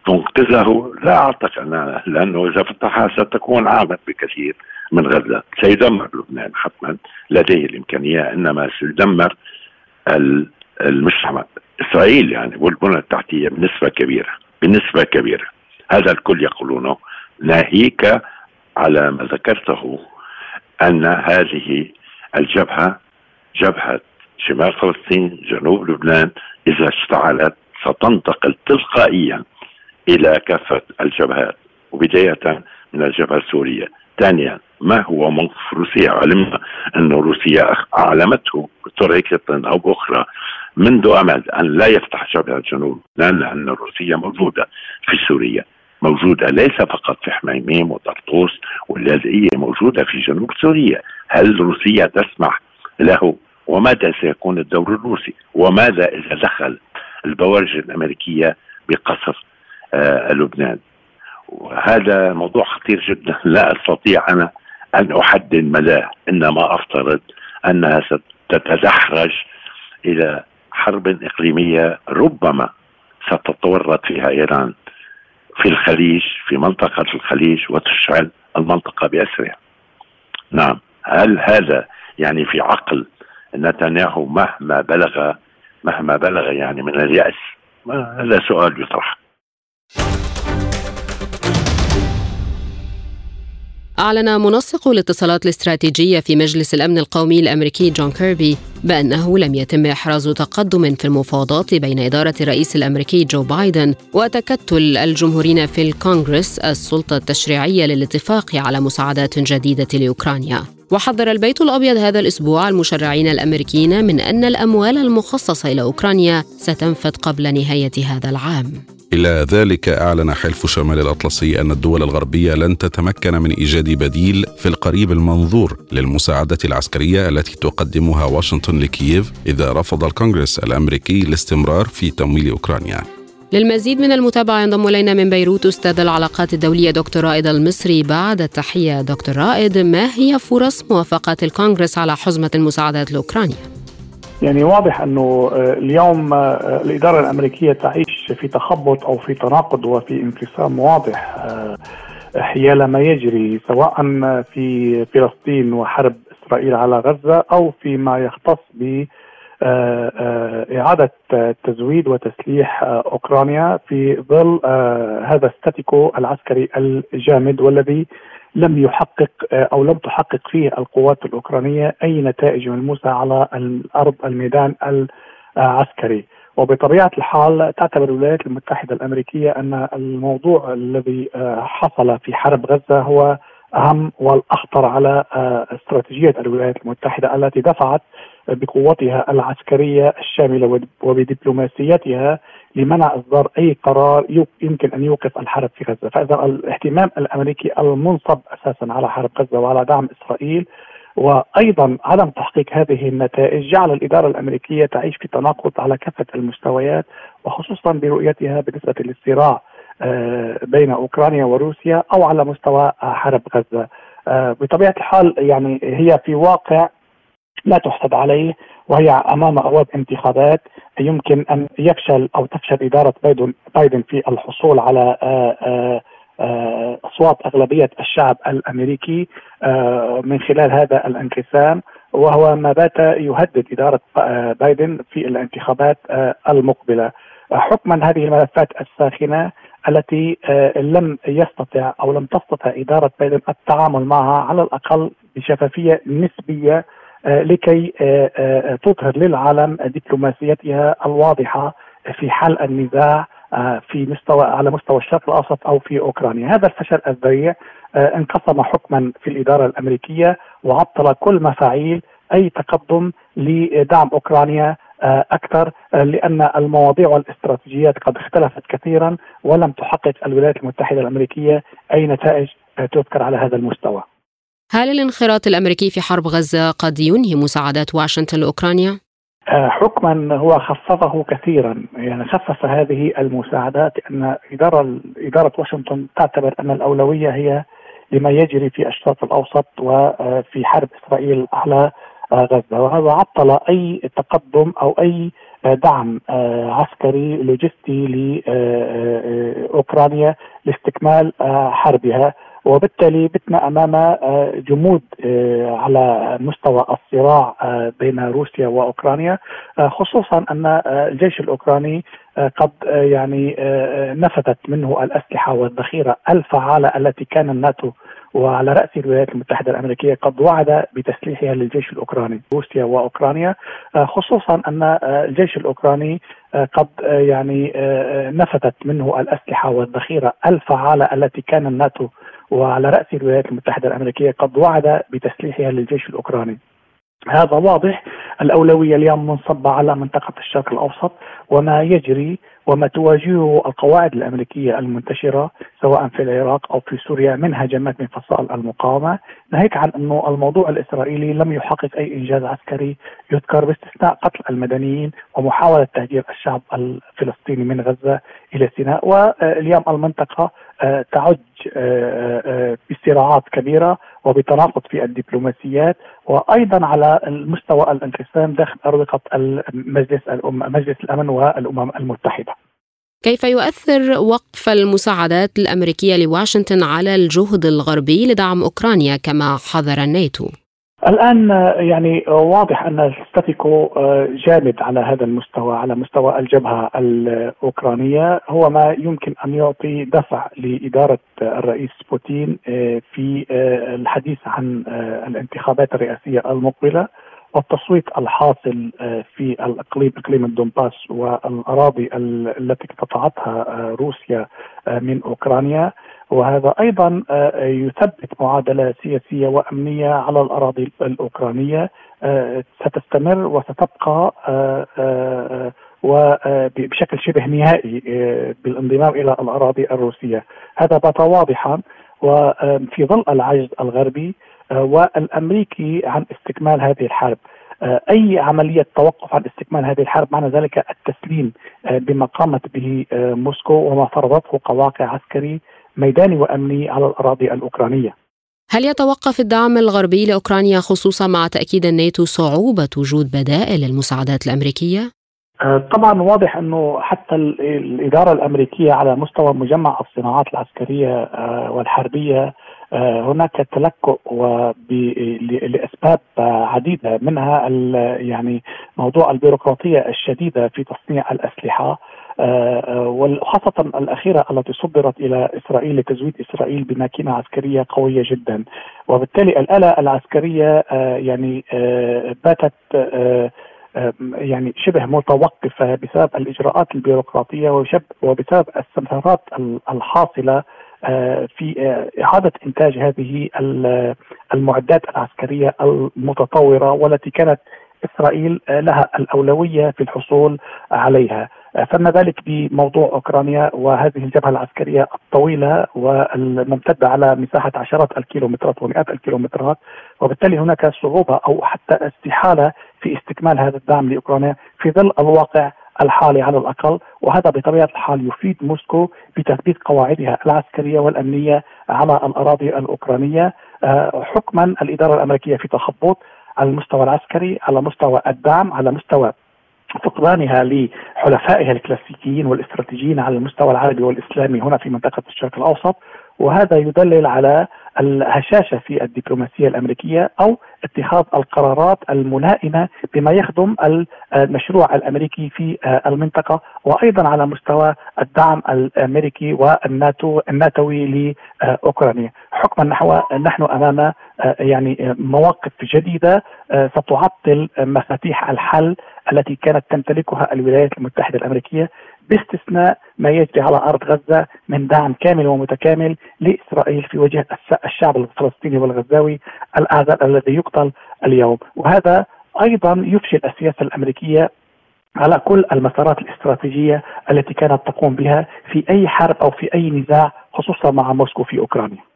تنقذه؟ لا أعتقد. لأنه إذا فتحها ستكون أعمق بكثير من غزة. سيدمر لبنان حتما. لديه الإمكانية إنما سيدمر المجتمع. إسرائيل يعني والبنى التحتية بنسبة كبيرة بنسبة كبيرة. هذا الكل يقولونه ناهيك على ما ذكرته أن هذه الجبهة جبهة شمال فلسطين جنوب لبنان إذا اشتعلت ستنتقل تلقائيا إلى كافة الجبهات وبداية من الجبهة السورية. ثانيا ما هو موقف روسيا؟ علمنا أن روسيا أعلمته بطريقة أو بأخرى منذ أمد أن لا يفتح جبهة الجنوب لأن روسيا موجودة في سوريا. موجودة ليس فقط في حميميم وطرطوس واللاذقية موجودة في جنوب سوريا. هل روسيا تسمح له؟ وماذا سيكون الدور الروسي؟ وماذا إذا دخل البوارج الأمريكية بقصف آه لبنان؟ وهذا موضوع خطير جدا. لا أستطيع أنا أن أحدد مداه إنما أفترض أنها ستتدحرج إلى حرب إقليمية ربما ستتورط فيها إيران. في الخليج في منطقة الخليج وتشعل المنطقة بأسرها. نعم. هل هذا يعني في عقل نتنياهو مهما بلغ مهما بلغ يعني من اليأس؟ هذا سؤال يطرح. أعلن منسق الاتصالات الاستراتيجية في مجلس الأمن القومي الأمريكي جون كيربي بأنه لم يتم إحراز تقدم في المفاوضات بين إدارة الرئيس الأمريكي جو بايدن وتكتل الجمهوريين في الكونغرس السلطة التشريعية للاتفاق على مساعدات جديدة لأوكرانيا. وحذر البيت الأبيض هذا الأسبوع المشرعين الأمريكيين من أن الأموال المخصصة إلى أوكرانيا ستنفذ قبل نهاية هذا العام. إلى ذلك أعلن حلف شمال الأطلسي أن الدول الغربية لن تتمكن من إيجاد بديل في القريب المنظور للمساعدة العسكرية التي تقدمها واشنطن لكييف إذا رفض الكونغرس الأمريكي الاستمرار في تمويل أوكرانيا للمزيد من المتابعة ينضم إلينا من بيروت أستاذ العلاقات الدولية دكتور رائد المصري بعد التحية دكتور رائد ما هي فرص موافقة الكونغرس على حزمة المساعدات لأوكرانيا؟ يعني واضح أنه آه، اليوم آه، الإدارة الأمريكية تعيش في تخبط أو في تناقض وفي انقسام واضح آه، حيال ما يجري سواء في فلسطين وحرب إسرائيل على غزة أو فيما يختص ب إعادة تزويد وتسليح أوكرانيا في ظل هذا الستاتيكو العسكري الجامد والذي لم يحقق أو لم تحقق فيه القوات الأوكرانية أي نتائج ملموسه على الأرض الميدان العسكري. وبطبيعة الحال تعتبر الولايات المتحدة الأمريكية أن الموضوع الذي حصل في حرب غزة هو أهم والأخطر على استراتيجية الولايات المتحدة التي دفعت بقوتها العسكرية الشاملة وبدبلوماسيتها لمنع إصدار أي قرار يمكن أن يوقف الحرب في غزة، فإذا الاهتمام الأمريكي المنصب أساسا على حرب غزة وعلى دعم إسرائيل وأيضا عدم تحقيق هذه النتائج جعل الإدارة الأمريكية تعيش في تناقض على كافة المستويات وخصوصا برؤيتها بالنسبة للصراع آه، بين أوكرانيا وروسيا أو على مستوى حرب غزة. آه، بطبيعة الحال يعني هي في واقع لا تحسب عليه وهي أمام أبواب انتخابات يمكن أن يفشل أو تفشل إدارة بايدن بايدن في الحصول على آه، آه، آه، أصوات أغلبية الشعب الأمريكي من خلال هذا الانقسام وهو ما بات يهدد إدارة بايدن في الانتخابات المقبلة. حكما هذه الملفات الساخنة التي لم يستطع أو لم تستطع إدارة بايدن التعامل معها على الأقل بشفافية نسبية لكي آه، آه، تظهر للعالم دبلوماسيتها الواضحة في حل النزاع في مستوى على مستوى الشرق الأوسط أو في أوكرانيا، هذا الفشل الذريع انقسم حكما في الإدارة الأمريكية وعطل كل مفاعيل أي تقدم لدعم أوكرانيا أكثر لأن المواضيع والاستراتيجيات قد اختلفت كثيرا ولم تحقق الولايات المتحدة الأمريكية أي نتائج تذكر على هذا المستوى. هل الانخراط الأمريكي في حرب غزة قد ينهي مساعدات واشنطن لأوكرانيا؟ آه، حكما هو خففه كثيرا. يعني خفف هذه المساعدات لأن إدارة إدارة واشنطن تعتبر أن الأولوية هي لما يجري في الشرق الأوسط وفي حرب إسرائيل على آه، غزة. وهذا عطل أي تقدم أو أي دعم آه، عسكري لوجستي لاوكرانيا لاستكمال حربها. وبالتالي بتنا أمام آه، جمود آه، على مستوى الصراع آه، بين روسيا وأوكرانيا خصوصا أن الجيش الأوكراني قد يعني نفذت منه الأسلحة والذخيرة الفعالة التي كان الناتو وعلى رأس الولايات المتحدة الأمريكية قد وعد بتسليحها للجيش الأوكراني روسيا وأوكرانيا خصوصا أن الجيش الأوكراني قد يعني نفذت منه الأسلحة والذخيرة الفعالة التي كان الناتو وعلى رأس الولايات المتحدة الأمريكية قد وعد بتسليحها للجيش الأوكراني. هذا واضح الأولوية اليوم منصبة على منطقة الشرق الأوسط وما يجري وما تواجهه القواعد الأمريكية المنتشرة سواء في العراق أو في سوريا من هجمات من فصائل المقاومة ناهيك عن أنه الموضوع الإسرائيلي لم يحقق أي إنجاز عسكري يذكر باستثناء قتل المدنيين ومحاولة تهجير الشعب الفلسطيني من غزة إلى سيناء واليوم المنطقة تعج آه، آه، بصراعات كبيرة وبتناقض في الدبلوماسيات وأيضا على المستوى الانقسام داخل أروقة المجلس مجلس الأمن والأمم المتحدة. كيف يؤثر وقف المساعدات الأمريكية لواشنطن على الجهد الغربي لدعم أوكرانيا كما حذر الناتو؟ الآن يعني واضح أن الستاتيكو آه، جامد على هذا المستوى على مستوى الجبهة الأوكرانية. هو ما يمكن أن يعطي دفع لإدارة الرئيس بوتين آه، في آه، الحديث عن الانتخابات الرئاسية المقبلة والتصويت الحاصل في الإقليم إقليم الدنباس والأراضي التي اقتطعتها روسيا من أوكرانيا. وهذا أيضا آه، يثبت معادلة سياسية وأمنية على الأراضي الأوكرانية آه، ستستمر وستبقى آه، وبشكل شبه نهائي بالانضمام إلى الأراضي الروسية. هذا بات واضحا وفي ظل العجز الغربي والأمريكي عن استكمال هذه الحرب. أي عملية توقف عن استكمال هذه الحرب معنى ذلك التسليم بما قامت به موسكو وما فرضته كواقع عسكري ميداني وأمني على الأراضي الأوكرانية. هل يتوقف الدعم الغربي لأوكرانيا خصوصا مع تأكيد الناتو صعوبة وجود بدائل للمساعدات الأمريكية؟ آه، طبعا واضح أنه حتى الإدارة الأمريكية على مستوى مجمع الصناعات العسكرية آه، والحربية آه، هناك تلكؤ لأسباب عديدة منها يعني موضوع البيروقراطية الشديدة في تصنيع الأسلحة وخاصة الأخيرة التي صدرت إلى إسرائيل لتزويد إسرائيل بماكينة عسكرية قوية جدا. وبالتالي الآلة العسكرية آه، يعني آه، باتت آه، يعني شبه متوقفة بسبب الإجراءات البيروقراطية وبسبب الثمرات الحاصلة في إعادة إنتاج هذه المعدات العسكرية المتطورة والتي كانت إسرائيل لها الأولوية في الحصول عليها. فما ذلك بموضوع أوكرانيا وهذه الجبهة العسكرية الطويلة والممتدة على مساحة عشرات الكيلومترات ومئات الكيلومترات وبالتالي هناك صعوبة أو حتى استحالة في استكمال هذا الدعم لأوكرانيا في ظل الواقع الحالي على الأقل وهذا بطبيعة الحال يفيد موسكو بتثبيت قواعدها العسكرية والأمنية على الأراضي الأوكرانية آه، حكما الإدارة الأمريكية في تخبط على المستوى العسكري على مستوى الدعم على مستوى فقدانها لحلفائها الكلاسيكيين والاستراتيجيين على المستوى العربي والإسلامي هنا في منطقة الشرق الأوسط وهذا يدلل على الهشاشة في الدبلوماسية الأمريكية أو اتخاذ القرارات الملائمة بما يخدم المشروع الأمريكي في المنطقة وأيضا على مستوى الدعم الأمريكي والناتو الناتوي لأوكرانيا. حكما نحو نحن أمام يعني مواقف جديدة ستعطل مفاتيح الحل التي كانت تمتلكها الولايات المتحدة الأمريكية باستثناء ما يجري على أرض غزة من دعم كامل ومتكامل لإسرائيل في وجه الشعب الفلسطيني والغزاوي الاعزل الذي يقتل اليوم وهذا أيضا يفشل السياسة الأمريكية على كل المسارات الاستراتيجية التي كانت تقوم بها في أي حرب أو في أي نزاع خصوصا مع موسكو في أوكرانيا.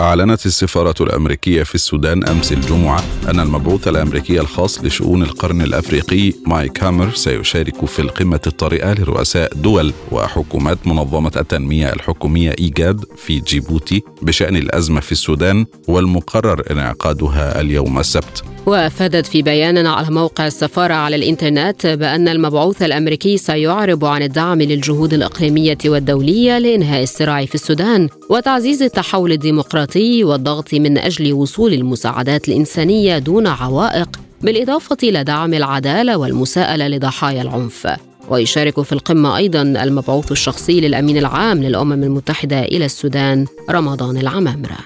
أعلنت السفارة الأمريكية في السودان أمس الجمعة أن المبعوث الأمريكي الخاص لشؤون القرن الأفريقي مايك هامر سيشارك في القمة الطارئة لرؤساء دول وحكومات منظمة التنمية الحكومية إيجاد في جيبوتي بشأن الأزمة في السودان والمقرر انعقادها اليوم السبت. وافادت في بيان على موقع السفارة على الإنترنت بأن المبعوث الأمريكي سيعرب عن الدعم للجهود الإقليمية والدولية لإنهاء الصراع في السودان وتعزيز التحول الديمقراطي. والضغط من أجل وصول المساعدات الإنسانية دون عوائق بالإضافة إلى دعم العدالة والمساءلة لضحايا العنف. ويشارك في القمة أيضا المبعوث الشخصي للأمين العام للأمم المتحدة إلى السودان رمضان العمامرة.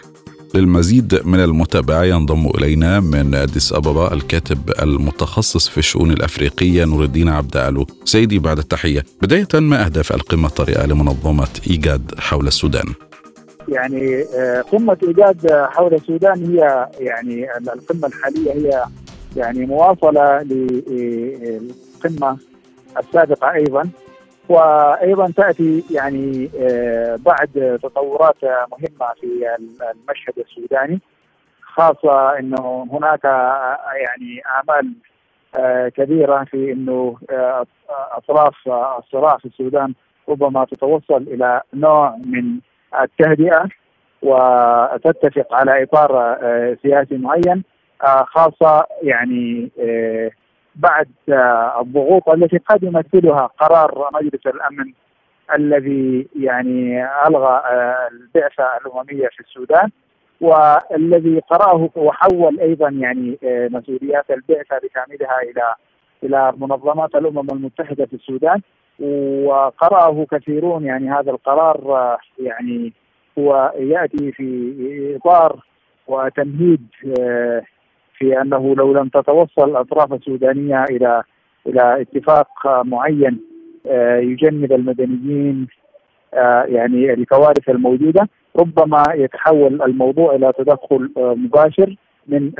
للمزيد من المتابعة ينضم إلينا من أديس أبابا الكاتب المتخصص في الشؤون الأفريقية نور الدين عبد ألو. سيدي بعد التحية. بداية ما أهداف القمة الطارئة لمنظمة إيجاد حول السودان. يعني آه، قمة إيجاد حول السودان هي يعني القمة الحالية هي يعني مواصلة للقمة السابقة أيضا. وأيضا تأتي يعني آه، بعد تطورات مهمة في المشهد السوداني خاصة إنه هناك يعني آمال آه، كبيرة في إنه آه، أطراف الصراع في السودان ربما تتوصل إلى نوع من التهدئة وتتفق على إطار سياسي معين خاصة يعني بعد الضغوط التي قد يمثلها قرار مجلس الأمن الذي يعني ألغى آه، البعثة الأممية في السودان والذي قرأه وحول أيضا يعني آه، مسؤوليات البعثة بكاملها إلى إلى منظمات الأمم المتحدة في السودان. وقرأه كثيرون يعني هذا القرار آه، يعني هو يأتي في إطار وتمهيد في أنه لو لم تتوصل الأطراف السودانية إلى إلى اتفاق معين آه، يجنب المدنيين آه، يعني الكوارث الموجودة ربما يتحول الموضوع إلى تدخل آه، مباشر من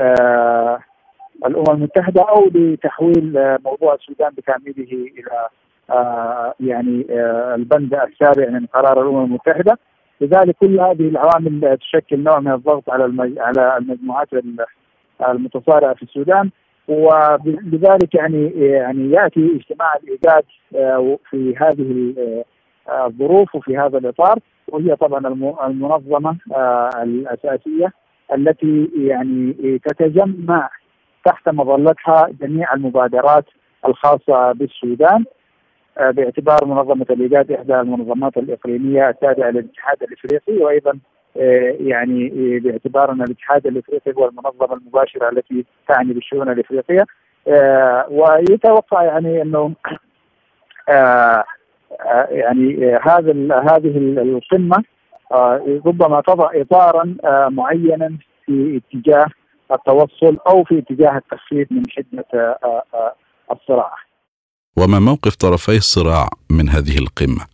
الأمم المتحدة أو لتحويل موضوع السودان بكامله إلى يعني البند السابع من قرار الأمم المتحدة. لذلك كل هذه العوامل تشكل نوع من الضغط على على المجموعات المتصارعة في السودان. ولذلك يعني يعني يأتي اجتماع الإيجاد آه، في هذه آه، الظروف وفي هذا الإطار. وهي طبعا المنظمة آه، الأساسية التي يعني تتجمع تحت مظلتها جميع المبادرات الخاصة بالسودان. باعتبار منظمة الإيجاد إحدى المنظمات الإقليمية التابعة للاتحاد الإفريقي وأيضا آه، يعني آه، باعتبار أن الاتحاد الإفريقي هو المنظمة المباشرة التي تعني بالشؤون الإفريقية آه، ويتوقع يعني أنه يعني هذا هذه القمة ربما تضع اطارا معينا في اتجاه التوصل أو في اتجاه التخفيف من حدة الصراع. وما موقف طرفي الصراع من هذه القمة؟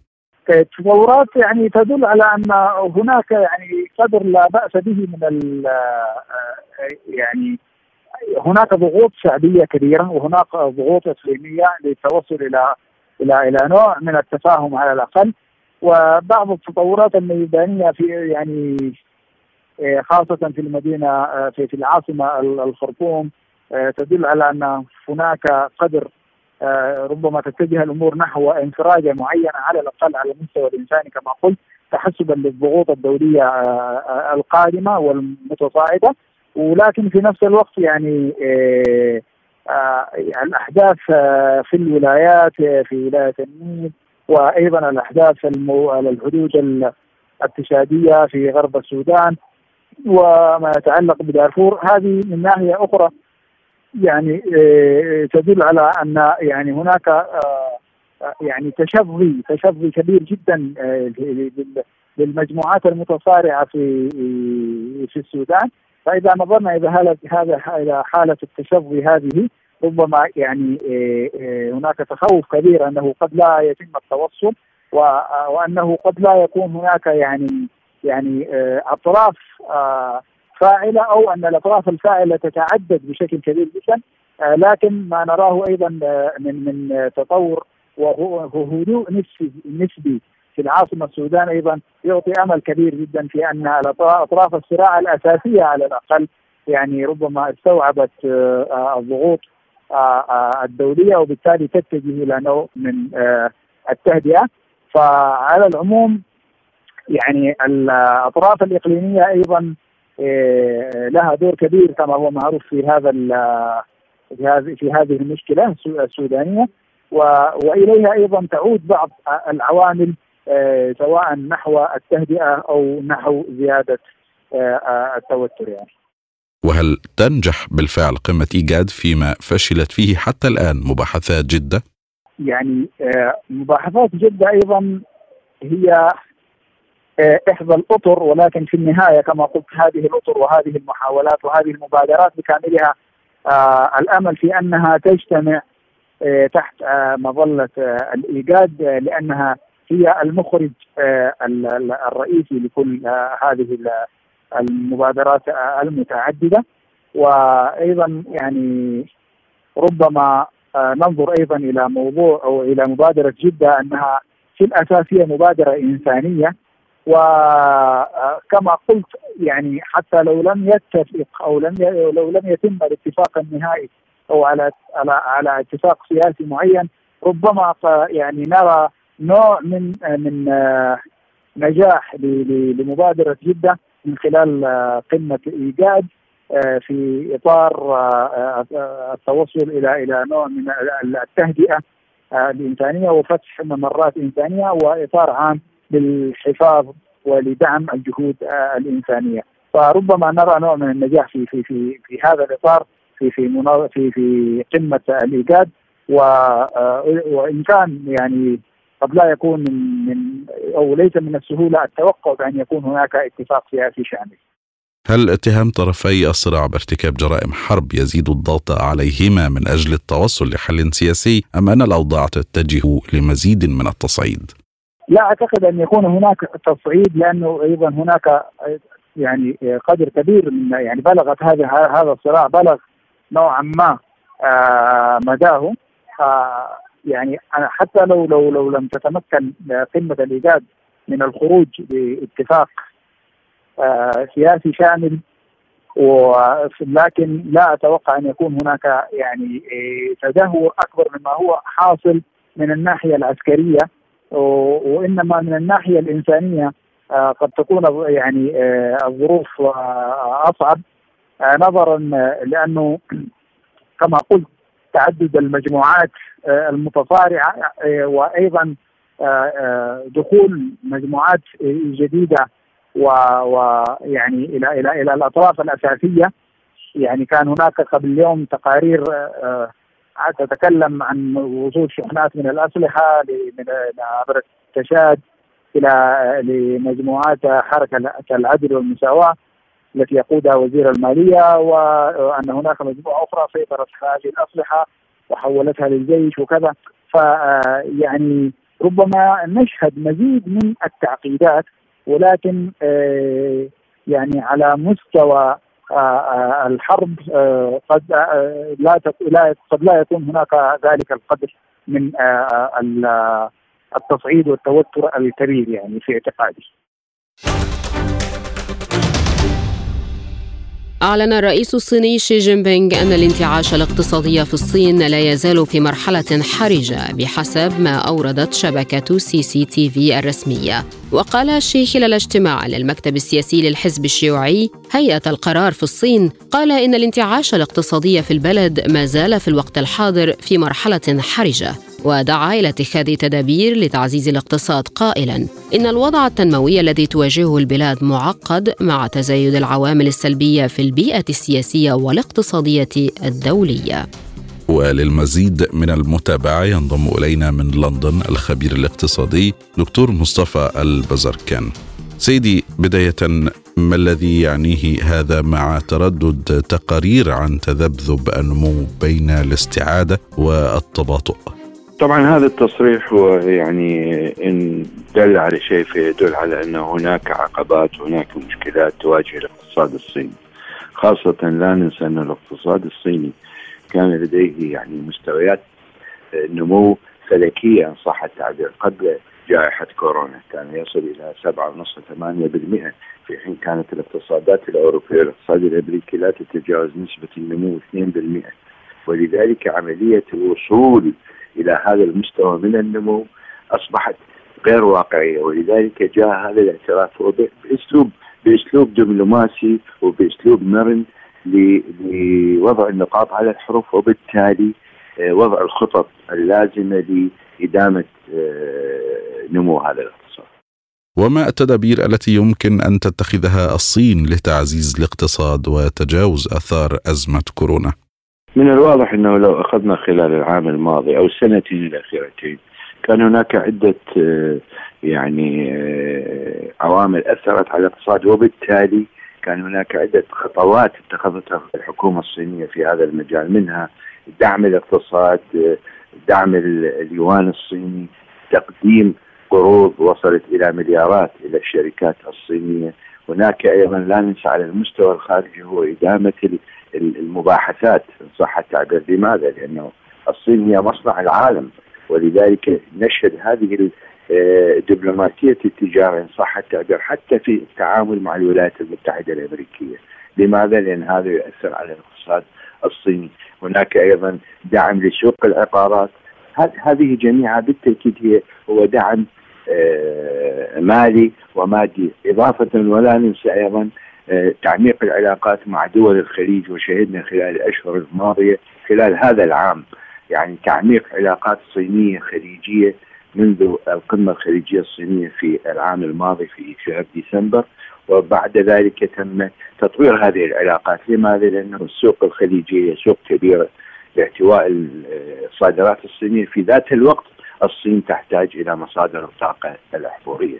تطورات يعني تدل على أن هناك يعني قدر لا بأس به من يعني هناك ضغوط شعبية كبيرة وهناك ضغوط إقليمية للتوصل إلى إلى إلى نوع من التفاهم على الأقل وبعض التطورات الميدانية في يعني خاصة في المدينة في في العاصمة الخرطوم تدل على أن هناك قدر ربما تتجه الأمور نحو انفراجة معينة على الأقل على المستوى الإنساني كما قلت تحسبا للضغوط الدولية آه، آه، القادمة والمتصاعدة. ولكن في نفس الوقت يعني الأحداث في الولايات في ولاية النيل وأيضا الأحداث الحدود الاتشاديه في غرب السودان وما يتعلق بدارفور هذه من ناحية أخرى يعني آه، تدل على أن يعني هناك آه، يعني تشظي تشظي كبير جدا آه، للمجموعات المتصارعة في في السودان. فإذا نظرنا إلى هذا إلى حالة التشظي هذه ربما يعني هناك تخوف كبير أنه قد لا يتم التوصل وأنه قد لا يكون هناك يعني يعني أطراف فاعلة أو أن الأطراف الفاعلة تتعدد بشكل كبير جدا. آه، لكن ما نراه أيضا آه، من من تطور وهدوء نسبي نسبي في العاصمة السودان أيضا يعطي أمل كبير جدا في أن أطراف الصراع الأساسية على الأقل يعني ربما استوعبت آه، الضغوط الدولية وبالتالي تتجه إلى نوع من التهدئة. فعلى العموم يعني الأطراف الإقليمية أيضا لها دور كبير كما هو معروف في هذا في هذه في هذه المشكلة السودانية وإليها أيضا تعود بعض العوامل إيه، سواء نحو التهدئة أو نحو زيادة إيه، التوتر يعني. وهل تنجح بالفعل قمة إيجاد فيما فشلت فيه حتى الآن مباحثات جدة؟ يعني مباحثات جدة أيضا هي إحدى الأطر ولكن في النهاية كما قلت هذه الأطر وهذه المحاولات وهذه المبادرات بكاملها الأمل في أنها تجتمع تحت مظلة الإيجاد لأنها هي المخرج الرئيسي لكل هذه المبادرات المتعددة. وأيضا يعني ربما ننظر أيضا إلى موضوع أو إلى مبادرة جدة أنها في الأساس هي مبادرة إنسانية. وكما قلت يعني حتى لو لم يتفق أو لم لو لم يتم الاتفاق النهائي أو على على على اتفاق سياسي معين ربما يعني نرى نوع من من نجاح لمبادرة جدة من خلال قمة إيجاد في إطار التوصل إلى إلى نوع من التهدئة الإنسانية وفتح ممرات إنسانية وإطار عام للحفاظ ولدعم الجهود الإنسانية فربما نرى نوع من النجاح في في في في هذا الإطار في في في في قمة الإيجاد وإن كان يعني قد لا يكون من من أو ليس من السهولة التوقع بأن يكون هناك اتفاق سياسي شامل. هل اتهام طرفي الصراع بارتكاب جرائم حرب يزيد الضغط عليهما من أجل التوصل لحل سياسي أم أن الأوضاع تتجه لمزيد من التصعيد؟ لا أعتقد أن يكون هناك تصعيد لأنه أيضا هناك يعني قدر كبير من يعني بلغت هذا هذا الصراع بلغ نوعا ما مداه. يعني أنا حتى لو لو لو لم تتمكن قمة الإيجاد من الخروج باتفاق سياسي شامل ولكن لا أتوقع أن يكون هناك يعني تدهور أكبر مما هو حاصل من الناحية العسكرية. وإنما من الناحية الإنسانية قد تكون يعني الظروف أصعب نظرا لأنه كما قلت تعدد المجموعات المتصارعة وأيضا دخول مجموعات جديدة ويعني إلى إلى إلى الأطراف الأساسية. يعني كان هناك قبل اليوم تقارير تتكلم عن وصول شحنات من الأسلحة من عبر التشاد إلى لمجموعات حركة العدل والمساواة التي يقودها وزير المالية وأن هناك مجموعة أخرى سيطرت هذه الأسلحة وحولتها للجيش وكذا. فيعني ربما نشهد مزيد من التعقيدات ولكن يعني على مستوى الحرب قد لا قد لا يكون هناك ذلك القدر من التصعيد والتوتر الكبير يعني في اعتقادي. أعلن الرئيس الصيني شي جين بينغ أن الانتعاش الاقتصادي في الصين لا يزال في مرحلة حرجة بحسب ما أوردت شبكة CCTV الرسمية وقال شي خلال اجتماع للمكتب السياسي للحزب الشيوعي هيئة القرار في الصين قال إن الانتعاش الاقتصادي في البلد ما زال في الوقت الحاضر في مرحلة حرجة ودعا إلى اتخاذ تدابير لتعزيز الاقتصاد قائلا. إن الوضع التنموي الذي تواجهه البلاد معقد مع تزايد العوامل السلبية في البيئة السياسية والاقتصادية الدولية. وللمزيد من المتابعة ينضم إلينا من لندن الخبير الاقتصادي دكتور مصطفى البزركان. سيدي بداية ما الذي يعنيه هذا مع تردد تقارير عن تذبذب النمو بين الاستعادة والتباطؤ؟ طبعا هذا التصريح هو يعني إن دل على شيء فيدل على أن هناك عقبات وهناك مشكلات تواجه الاقتصاد الصيني. خاصة لا ننسى أن الاقتصاد الصيني كان لديه يعني مستويات نمو فلكية إن صح التعبير قبل جائحة كورونا. كان يصل إلى 7.5 8% في حين كانت الاقتصادات الأوروبية والاقتصاد الأمريكي لا تتجاوز نسبة النمو 2% ولذلك عملية الوصول إلى هذا المستوى من النمو أصبحت غير واقعية. ولذلك جاء هذا الاعتراف باسلوب بأسلوب دبلوماسي وبأسلوب مرن لوضع النقاط على الحروف وبالتالي وضع الخطط اللازمة لإدامة نمو هذا الاقتصاد. وما التدابير التي يمكن أن تتخذها الصين لتعزيز الاقتصاد وتجاوز آثار أزمة كورونا؟ من الواضح إنه لو أخذنا خلال العام الماضي أو السنتين الأخيرتين كان هناك عدة يعني عوامل أثرت على الاقتصاد وبالتالي كان هناك عدة خطوات اتخذتها الحكومة الصينية في هذا المجال منها دعم الاقتصاد دعم اليوان الصيني تقديم قروض وصلت إلى مليارات إلى الشركات الصينية هناك أيضا لا ننسى على المستوى الخارجي هو إدامة المباحثات إن صح التعبير لماذا؟ لأنه الصين هي مصنع العالم ولذلك نشهد هذه آه، دبلوماسية التجارة إن صح التعبير حتى في التعامل مع الولايات المتحدة الأمريكية. لماذا؟ لأن هذا يؤثر على الاقتصاد الصيني، هناك أيضا دعم لسوق العقارات، هذه جميعها بالتأكيد هي هو دعم آه، مالي ومادي. إضافة ولا ننسى أيضا آه، تعميق العلاقات مع دول الخليج وشهدنا خلال الأشهر الماضية خلال هذا العام. يعني تعميق علاقات صينية خليجية منذ القمة الخليجية الصينية في العام الماضي في شهر ديسمبر. وبعد ذلك تم تطوير هذه العلاقات. لماذا؟ لأنه السوق الخليجية سوق كبيرة. لاحتواء الصادرات الصينية في ذات الوقت الصين تحتاج إلى مصادر الطاقة الأحفورية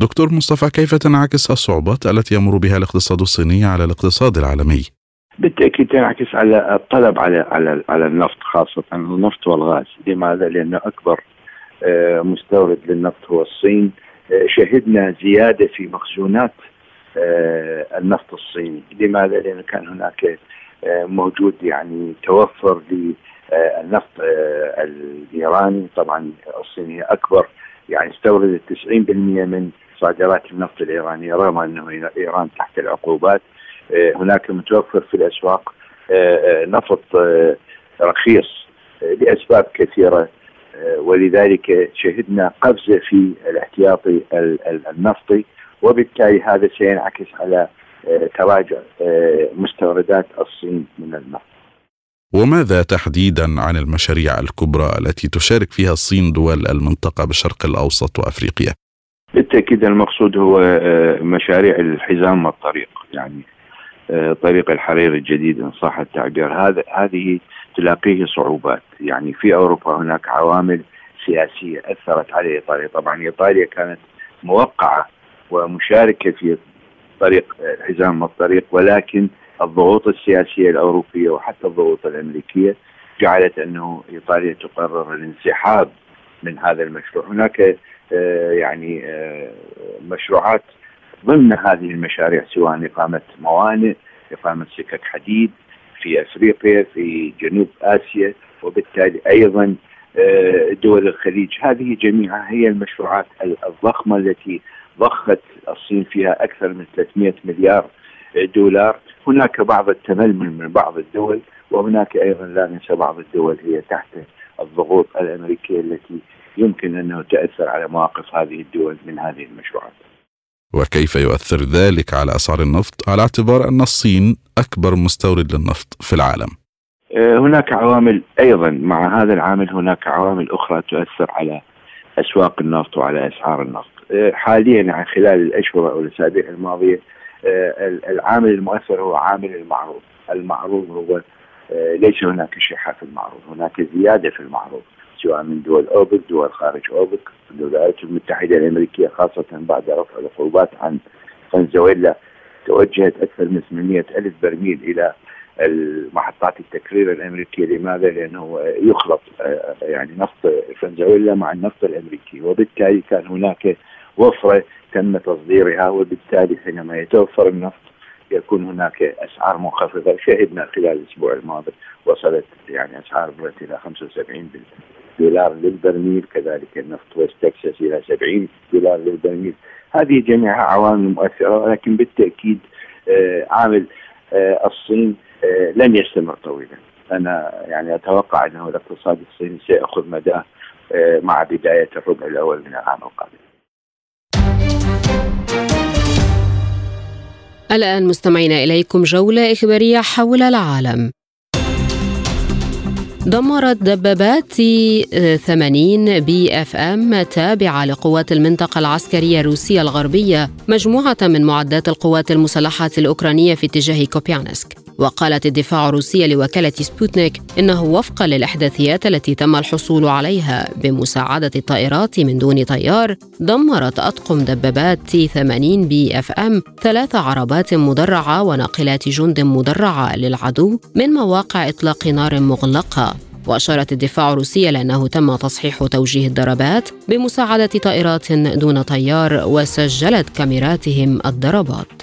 دكتور مصطفى كيف تنعكس الصعوبات التي يمر بها الاقتصاد الصيني على الاقتصاد العالمي؟ بالتأكيد تنعكس على الطلب على على على النفط خاصة النفط والغاز، لماذا؟ لأنه أكبر آه، مستورد للنفط هو الصين، آه، شهدنا زيادة في مخزونات آه، النفط الصيني، لماذا؟ لأنه كان هناك موجود يعني توفر للنفط الإيراني، طبعا الصين هي أكبر يعني استوردت 90% من صادرات النفط الايرانيه رغم أنه إيران تحت العقوبات. هناك متوفر في الأسواق نفط رخيص لأسباب كثيرة. ولذلك شهدنا قفزة في الاحتياطي النفطي وبالتالي هذا سينعكس على تراجع مستوردات الصين من النفط. وماذا تحديدا عن المشاريع الكبرى التي تشارك فيها الصين دول المنطقة بالشرق الأوسط وأفريقيا؟ بالتأكيد المقصود هو مشاريع الحزام والطريق يعني طريق الحرير الجديد إن صح التعبير هذا هذه تلاقيه صعوبات يعني في أوروبا هناك عوامل سياسية أثرت على ايطاليا طبعا إيطاليا كانت موقعة ومشاركة في طريق حزام الطريق ولكن الضغوط السياسية الأوروبية وحتى الضغوط الأمريكية جعلت أنه إيطاليا تقرر الانسحاب من هذا المشروع. هناك آه، يعني آه، مشروعات ضمن هذه المشاريع سواء إقامة موانئ إقامة سكك حديد في أفريقيا في جنوب آسيا وبالتالي أيضا آه، دول الخليج. هذه جميعها هي المشروعات الضخمة التي ضخت الصين فيها أكثر من 300 مليار دولار هناك بعض التململ من بعض الدول وهناك أيضا لا ننسى بعض الدول هي تحت الضغوط الأمريكية التي يمكن أنه تأثر على مواقف هذه الدول من هذه المشروعات وكيف يؤثر ذلك على أسعار النفط على اعتبار أن الصين أكبر مستورد للنفط في العالم؟ آه، هناك عوامل أيضا مع هذا العامل هناك عوامل أخرى تؤثر على أسواق النفط وعلى أسعار النفط. آه، حاليا يعني خلال الأشهر أو الأسابيع الماضية آه، العامل المؤثر هو عامل المعروض، المعروض هو ليس هناك شحه في المعروض، هناك زيادة في المعروض. سواء من دول أوبك دول خارج أوبك الولايات المتحدة الأمريكية خاصة بعد رفع العقوبات عن فنزويلا توجهت أكثر من 800 ألف برميل إلى محطات التكرير الأمريكية لماذا؟ لأنه يخلط آه، يعني نفط فنزويلا مع النفط الأمريكي وبالتالي كان هناك وفرة تم تصديرها وبالتالي حينما يتوفر النفط يكون هناك أسعار منخفضه شهدنا خلال الأسبوع الماضي وصلت يعني أسعار بريت إلى 75 دولار للبرميل كذلك النفط ويست تكساس إلى 70 دولار للبرميل. هذه جميعها عوامل مؤثرة ولكن بالتأكيد آه، عامل آه، الصين آه، لن يستمر طويلا. أنا يعني أتوقع أنه الاقتصاد الصيني سيأخذ مداه مع بداية الربع الأول من العام القادم. الآن مستمعين إليكم جولة إخبارية حول العالم. دمرت دبابات 80 بي إف إم تابعة لقوات المنطقة العسكرية الروسية الغربية مجموعة من معدات القوات المسلحة الأوكرانية في اتجاه كوبيانسك. وقالت الدفاع الروسية لوكالة سبوتنيك إنه وفقا للإحداثيات التي تم الحصول عليها بمساعدة الطائرات من دون طيار دمرت أطقم دبابات تي 80 بي إف إم ثلاث عربات مدرعة وناقلات جند مدرعة للعدو من مواقع إطلاق نار مغلقة. وأشارت الدفاع الروسي لأنه تم تصحيح توجيه الضربات بمساعدة طائرات دون طيار وسجلت كاميراتهم الضربات.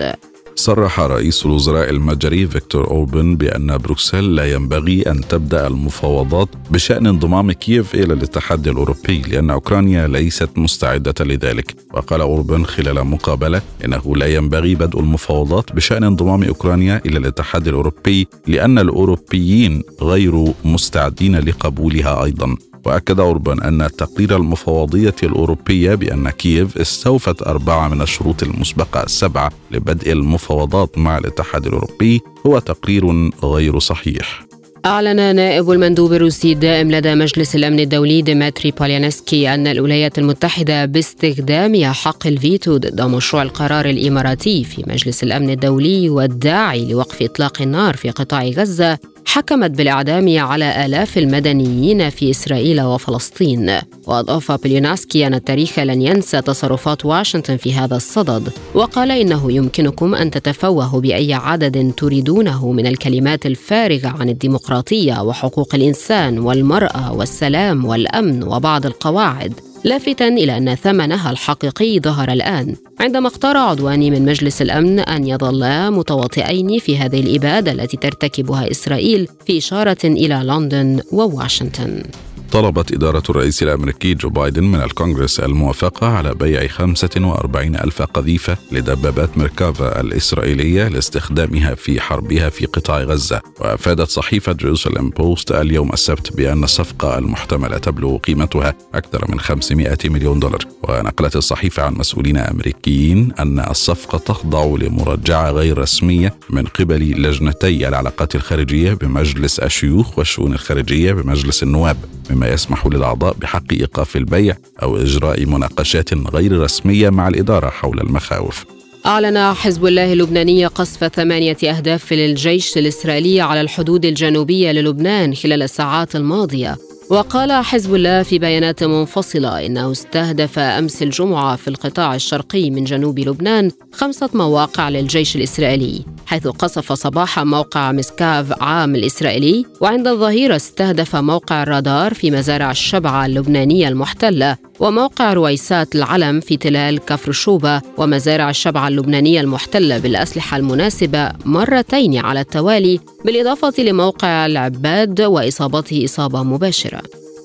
صرح رئيس الوزراء المجري فيكتور أوربن بأن بروكسل لا ينبغي أن تبدأ المفاوضات بشأن انضمام كييف إلى الاتحاد الأوروبي لأن أوكرانيا ليست مستعدة لذلك. وقال أوربن خلال مقابلة إنه لا ينبغي بدء المفاوضات بشأن انضمام أوكرانيا إلى الاتحاد الأوروبي لأن الأوروبيين غير مستعدين لقبولها أيضا. وأكد اوربان أن التقرير المفوضية الأوروبية بأن كييف استوفت أربعة من الشروط المسبقة السبعه لبدء المفاوضات مع الاتحاد الأوروبي هو تقرير غير صحيح. أعلن نائب المندوب الروسي الدائم لدى مجلس الأمن الدولي ديمتري بوليانسكي أن الولايات المتحدة باستخدامها حق الفيتو ضد مشروع القرار الإماراتي في مجلس الأمن الدولي والداعي لوقف إطلاق النار في قطاع غزة حكمت بالإعدام على آلاف المدنيين في إسرائيل وفلسطين. وأضاف بليوناسكي أن التاريخ لن ينسى تصرفات واشنطن في هذا الصدد. وقال إنه يمكنكم أن تتفوهوا بأي عدد تريدونه من الكلمات الفارغة عن الديمقراطية وحقوق الإنسان والمرأة والسلام والأمن وبعض القواعد. لافتا إلى أن ثمنها الحقيقي ظهر الآن. عندما اختار عضوان من مجلس الأمن أن يظلا متواطئين في هذه الإبادة التي ترتكبها إسرائيل في إشارة إلى لندن وواشنطن. طلبت إدارة الرئيس الأمريكي جو بايدن من الكونغرس الموافقة على بيع 45 ألف قذيفة لدبابات ميركافا الإسرائيلية لاستخدامها في حربها في قطاع غزة. وأفادت صحيفة جيروساليم بوست اليوم السبت بأن الصفقة المحتملة تبلغ قيمتها أكثر من 500 مليون دولار. ونقلت الصحيفة عن مسؤولين أمريكيين أن الصفقة تخضع لمراجعة غير رسمية من قبل لجنتي العلاقات الخارجية بمجلس الشيوخ والشؤون الخارجية بمجلس النواب. مما يسمح للأعضاء بحق إيقاف البيع أو إجراء مناقشات غير رسمية مع الإدارة حول المخاوف. أعلن حزب الله اللبناني قصف ثمانية أهداف للجيش الإسرائيلي على الحدود الجنوبية للبنان خلال الساعات الماضية. وقال حزب الله في بيانات منفصلة إنه استهدف أمس الجمعة في القطاع الشرقي من جنوب لبنان خمسة مواقع للجيش الإسرائيلي حيث قصف صباحا موقع مسكاف عام الإسرائيلي وعند الظهيرة استهدف موقع الرادار في مزارع الشبعة اللبنانية المحتلة وموقع رويسات العلم في تلال كفر شوبة ومزارع الشبعة اللبنانية المحتلة بالأسلحة المناسبة مرتين على التوالي بالإضافة لموقع العباد وإصابته إصابة مباشرة.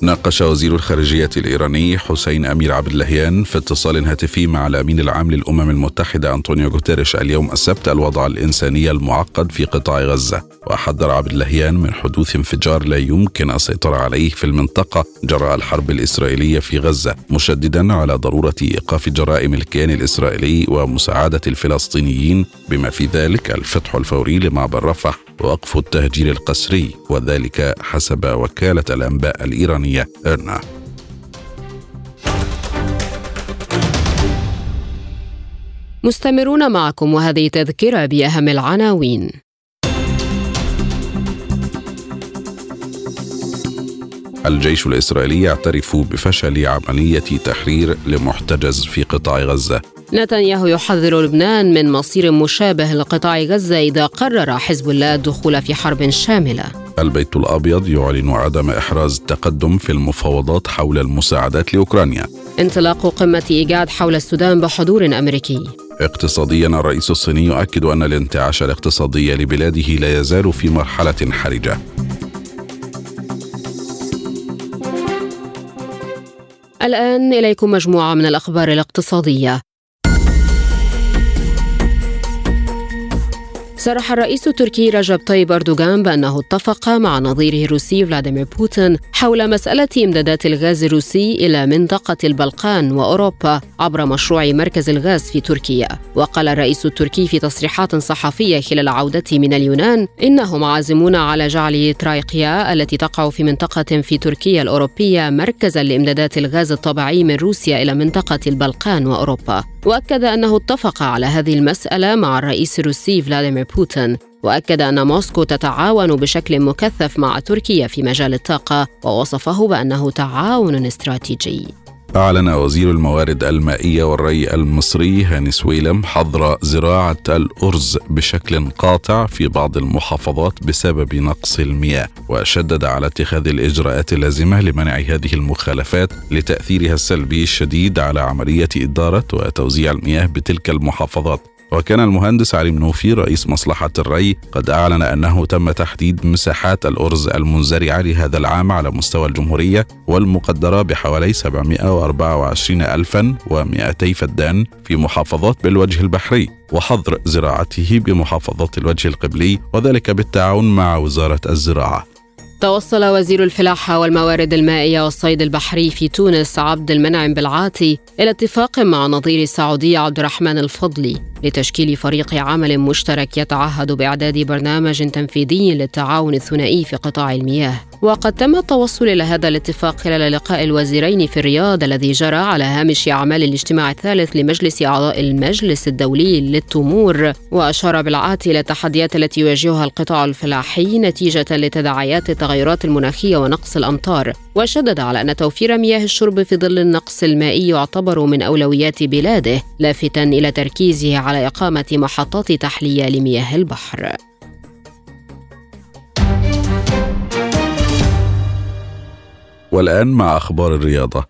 ناقش وزير الخارجية الإيراني حسين أمير عبد اللهيان في اتصال هاتفي مع الأمين العام للأمم المتحدة أنطونيو غوتيريش اليوم السبت الوضع الإنساني المعقد في قطاع غزة. وحذر عبد اللهيان من حدوث انفجار لا يمكن السيطرة عليه في المنطقة جراء الحرب الإسرائيلية في غزة مشددا على ضرورة إيقاف جرائم الكيان الإسرائيلي ومساعدة الفلسطينيين بما في ذلك الفتح الفوري لمعبر رفح. ووقف التهجير القسري وذلك حسب وكالة الأنباء الإيرانية إرنا. مستمرون معكم وهذه تذكرة بأهم العناوين. الجيش الإسرائيلي يعترف بفشل عملية تحرير لمحتجز في قطاع غزة. نتنياهو يحذر لبنان من مصير مشابه لقطاع غزة إذا قرر حزب الله الدخول في حرب شاملة. البيت الأبيض يعلن عدم إحراز التقدم في المفاوضات حول المساعدات لأوكرانيا. انطلاق قمة إيجاد حول السودان بحضور أمريكي. اقتصاديا الرئيس الصيني يؤكد أن الانتعاش الاقتصادي لبلاده لا يزال في مرحلة حرجة. الآن إليكم مجموعة من الأخبار الاقتصادية. صرح الرئيس التركي رجب طيب أردوغان بأنه اتفق مع نظيره الروسي فلاديمير بوتين حول مسألة إمدادات الغاز الروسي إلى منطقة البلقان وأوروبا عبر مشروع مركز الغاز في تركيا. وقال الرئيس التركي في تصريحات صحفية خلال عودته من اليونان إنهم عازمون على جعل ترايقيا التي تقع في منطقة في تركيا الأوروبية مركزا لإمدادات الغاز الطبيعي من روسيا إلى منطقة البلقان وأوروبا. وأكد أنه اتفق على هذه المسألة مع الرئيس الروسي فلاديمير بوتين وأكد أن موسكو تتعاون بشكل مكثف مع تركيا في مجال الطاقة ووصفه بأنه تعاون استراتيجي. أعلن وزير الموارد المائية والري المصري هاني سويلم حظر زراعة الأرز بشكل قاطع في بعض المحافظات بسبب نقص المياه وشدد على اتخاذ الإجراءات اللازمة لمنع هذه المخالفات لتأثيرها السلبي الشديد على عملية إدارة وتوزيع المياه بتلك المحافظات. وكان المهندس علي منوفي رئيس مصلحة الري قد أعلن أنه تم تحديد مساحات الأرز المنزرعة لهذا العام على مستوى الجمهورية والمقدرة بحوالي 724,200 فدان في محافظات بالوجه البحري وحظر زراعته بمحافظة الوجه القبلي وذلك بالتعاون مع وزارة الزراعة. توصل وزير الفلاحة والموارد المائية والصيد البحري في تونس عبد المنعم بالعاطي إلى اتفاق مع نظير السعودية عبد الرحمن الفضلي. لتشكيل فريق عمل مشترك يتعهد بإعداد برنامج تنفيذي للتعاون الثنائي في قطاع المياه. وقد تم التوصل إلى هذا الاتفاق خلال لقاء الوزيرين في الرياض الذي جرى على هامش أعمال الاجتماع الثالث لمجلس أعضاء المجلس الدولي للتمور وأشار بالعاتي إلى التحديات التي يواجهها القطاع الفلاحي نتيجة لتداعيات التغيرات المناخية ونقص الأمطار. وشدد على أن توفير مياه الشرب في ظل النقص المائي يعتبر من أولويات بلاده لافتا إلى تركيزه على إقامة محطات تحلية لمياه البحر. والآن مع أخبار الرياضة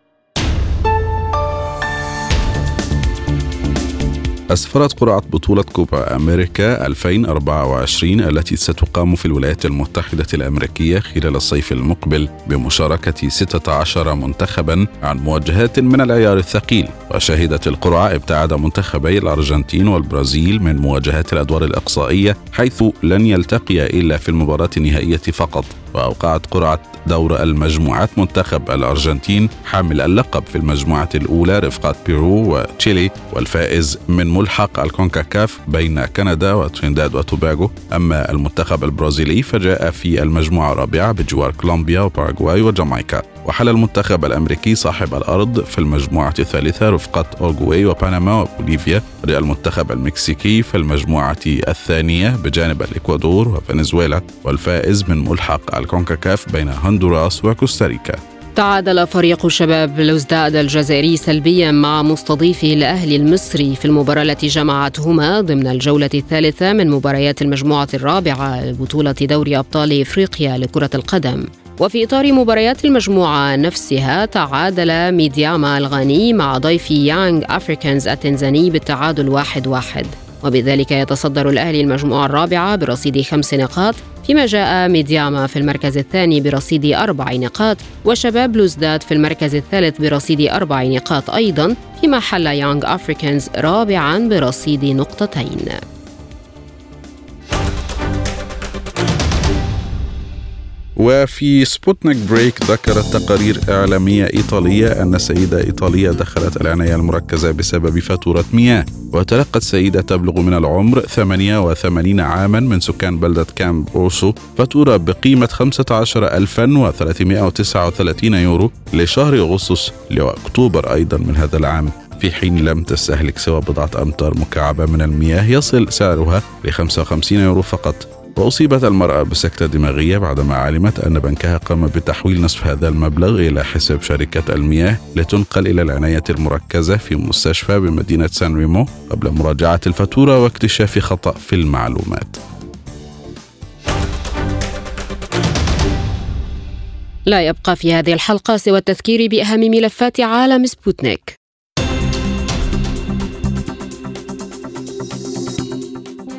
أسفرت قرعة بطولة كوبا أمريكا 2024 التي ستقام في الولايات المتحدة الأمريكية خلال الصيف المقبل بمشاركة 16 منتخبا عن مواجهات من العيار الثقيل. وشهدت القرعة ابتعاد منتخبي الأرجنتين والبرازيل من مواجهات الأدوار الإقصائية حيث لن يلتقيا إلا في المباراة النهائية فقط. وأوقعت قرعة دور المجموعات منتخب الأرجنتين حامل اللقب في المجموعة الأولى رفقة بيرو وتشيلي والفائز من ملحق الكونكاكاف بين كندا وترينداد وتوباغو. أما المنتخب البرازيلي فجاء في المجموعة الرابعة بجوار كولومبيا وباراغواي وجامايكا. وحل المنتخب الأمريكي صاحب الأرض في المجموعة الثالثة رفقة أورغواي وبنما وبوليفيا المنتخب المكسيكي في المجموعة الثانية بجانب الإكوادور وفنزويلا والفائز من ملحق الكونكاكاف بين هندوراس وكوستاريكا. تعادل فريق شباب بلوزداد الجزائري سلبيا مع مستضيفه الأهلي المصري في المباراة التي جمعتهما ضمن الجولة الثالثة من مباريات المجموعة الرابعة لبطولة دوري أبطال إفريقيا لكرة القدم. وفي إطار مباريات المجموعة نفسها تعادل ميدياما الغاني مع ضيفه يانغ أفريكانز التنزاني بالتعادل واحد واحد. وبذلك يتصدر الأهلي المجموعة الرابعة برصيد خمس نقاط فيما جاء ميدياما في المركز الثاني برصيد أربع نقاط وشباب بلوزداد في المركز الثالث برصيد أربع نقاط أيضا فيما حل يانغ أفريكانز رابعا برصيد نقطتين. وفي سبوتنيك بريك ذكرت تقارير إعلامية إيطالية أن سيدة إيطالية دخلت العناية المركزة بسبب فاتورة مياه وتلقت سيدة تبلغ من العمر 88 عاما من سكان بلدة كامب أوسو فاتورة بقيمة 15339 يورو لشهر أغسطس لأكتوبر أيضا من هذا العام. في حين لم تستهلك سوى بضعة أمتار مكعبة من المياه يصل سعرها ل 55 يورو فقط. وأصيبت المرأة بسكتة دماغية بعدما علمت أن بنكها قام بتحويل نصف هذا المبلغ إلى حساب شركة المياه لتنقل إلى العناية المركزة في مستشفى بمدينة سان ريمو قبل مراجعة الفاتورة واكتشاف خطأ في المعلومات. لا يبقى في هذه الحلقة سوى التذكير بأهم ملفات عالم سبوتنيك.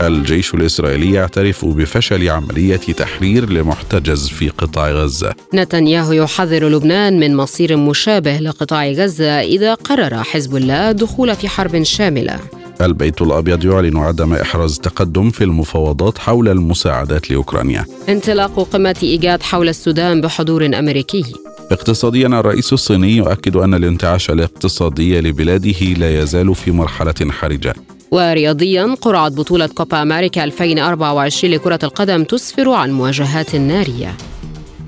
الجيش الإسرائيلي يعترف بفشل عملية تحرير لمحتجز في قطاع غزة نتنياهو يحذر لبنان من مصير مشابه لقطاع غزة إذا قرر حزب الله الدخول في حرب شاملة البيت الأبيض يعلن عدم إحراز تقدم في المفاوضات حول المساعدات لأوكرانيا. انطلاق قمة إيجاد حول السودان بحضور أمريكي. اقتصاديا الرئيس الصيني يؤكد أن الانتعاش الاقتصادي لبلاده لا يزال في مرحلة حرجة. ورياضيا قرعة بطولة كوبا أمريكا 2024 لكرة القدم تسفر عن مواجهات نارية.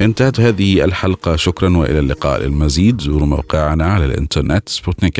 انتهت هذه الحلقة شكرا وإلى اللقاء المزيد. زوروا موقعنا على الإنترنت سبوتنيك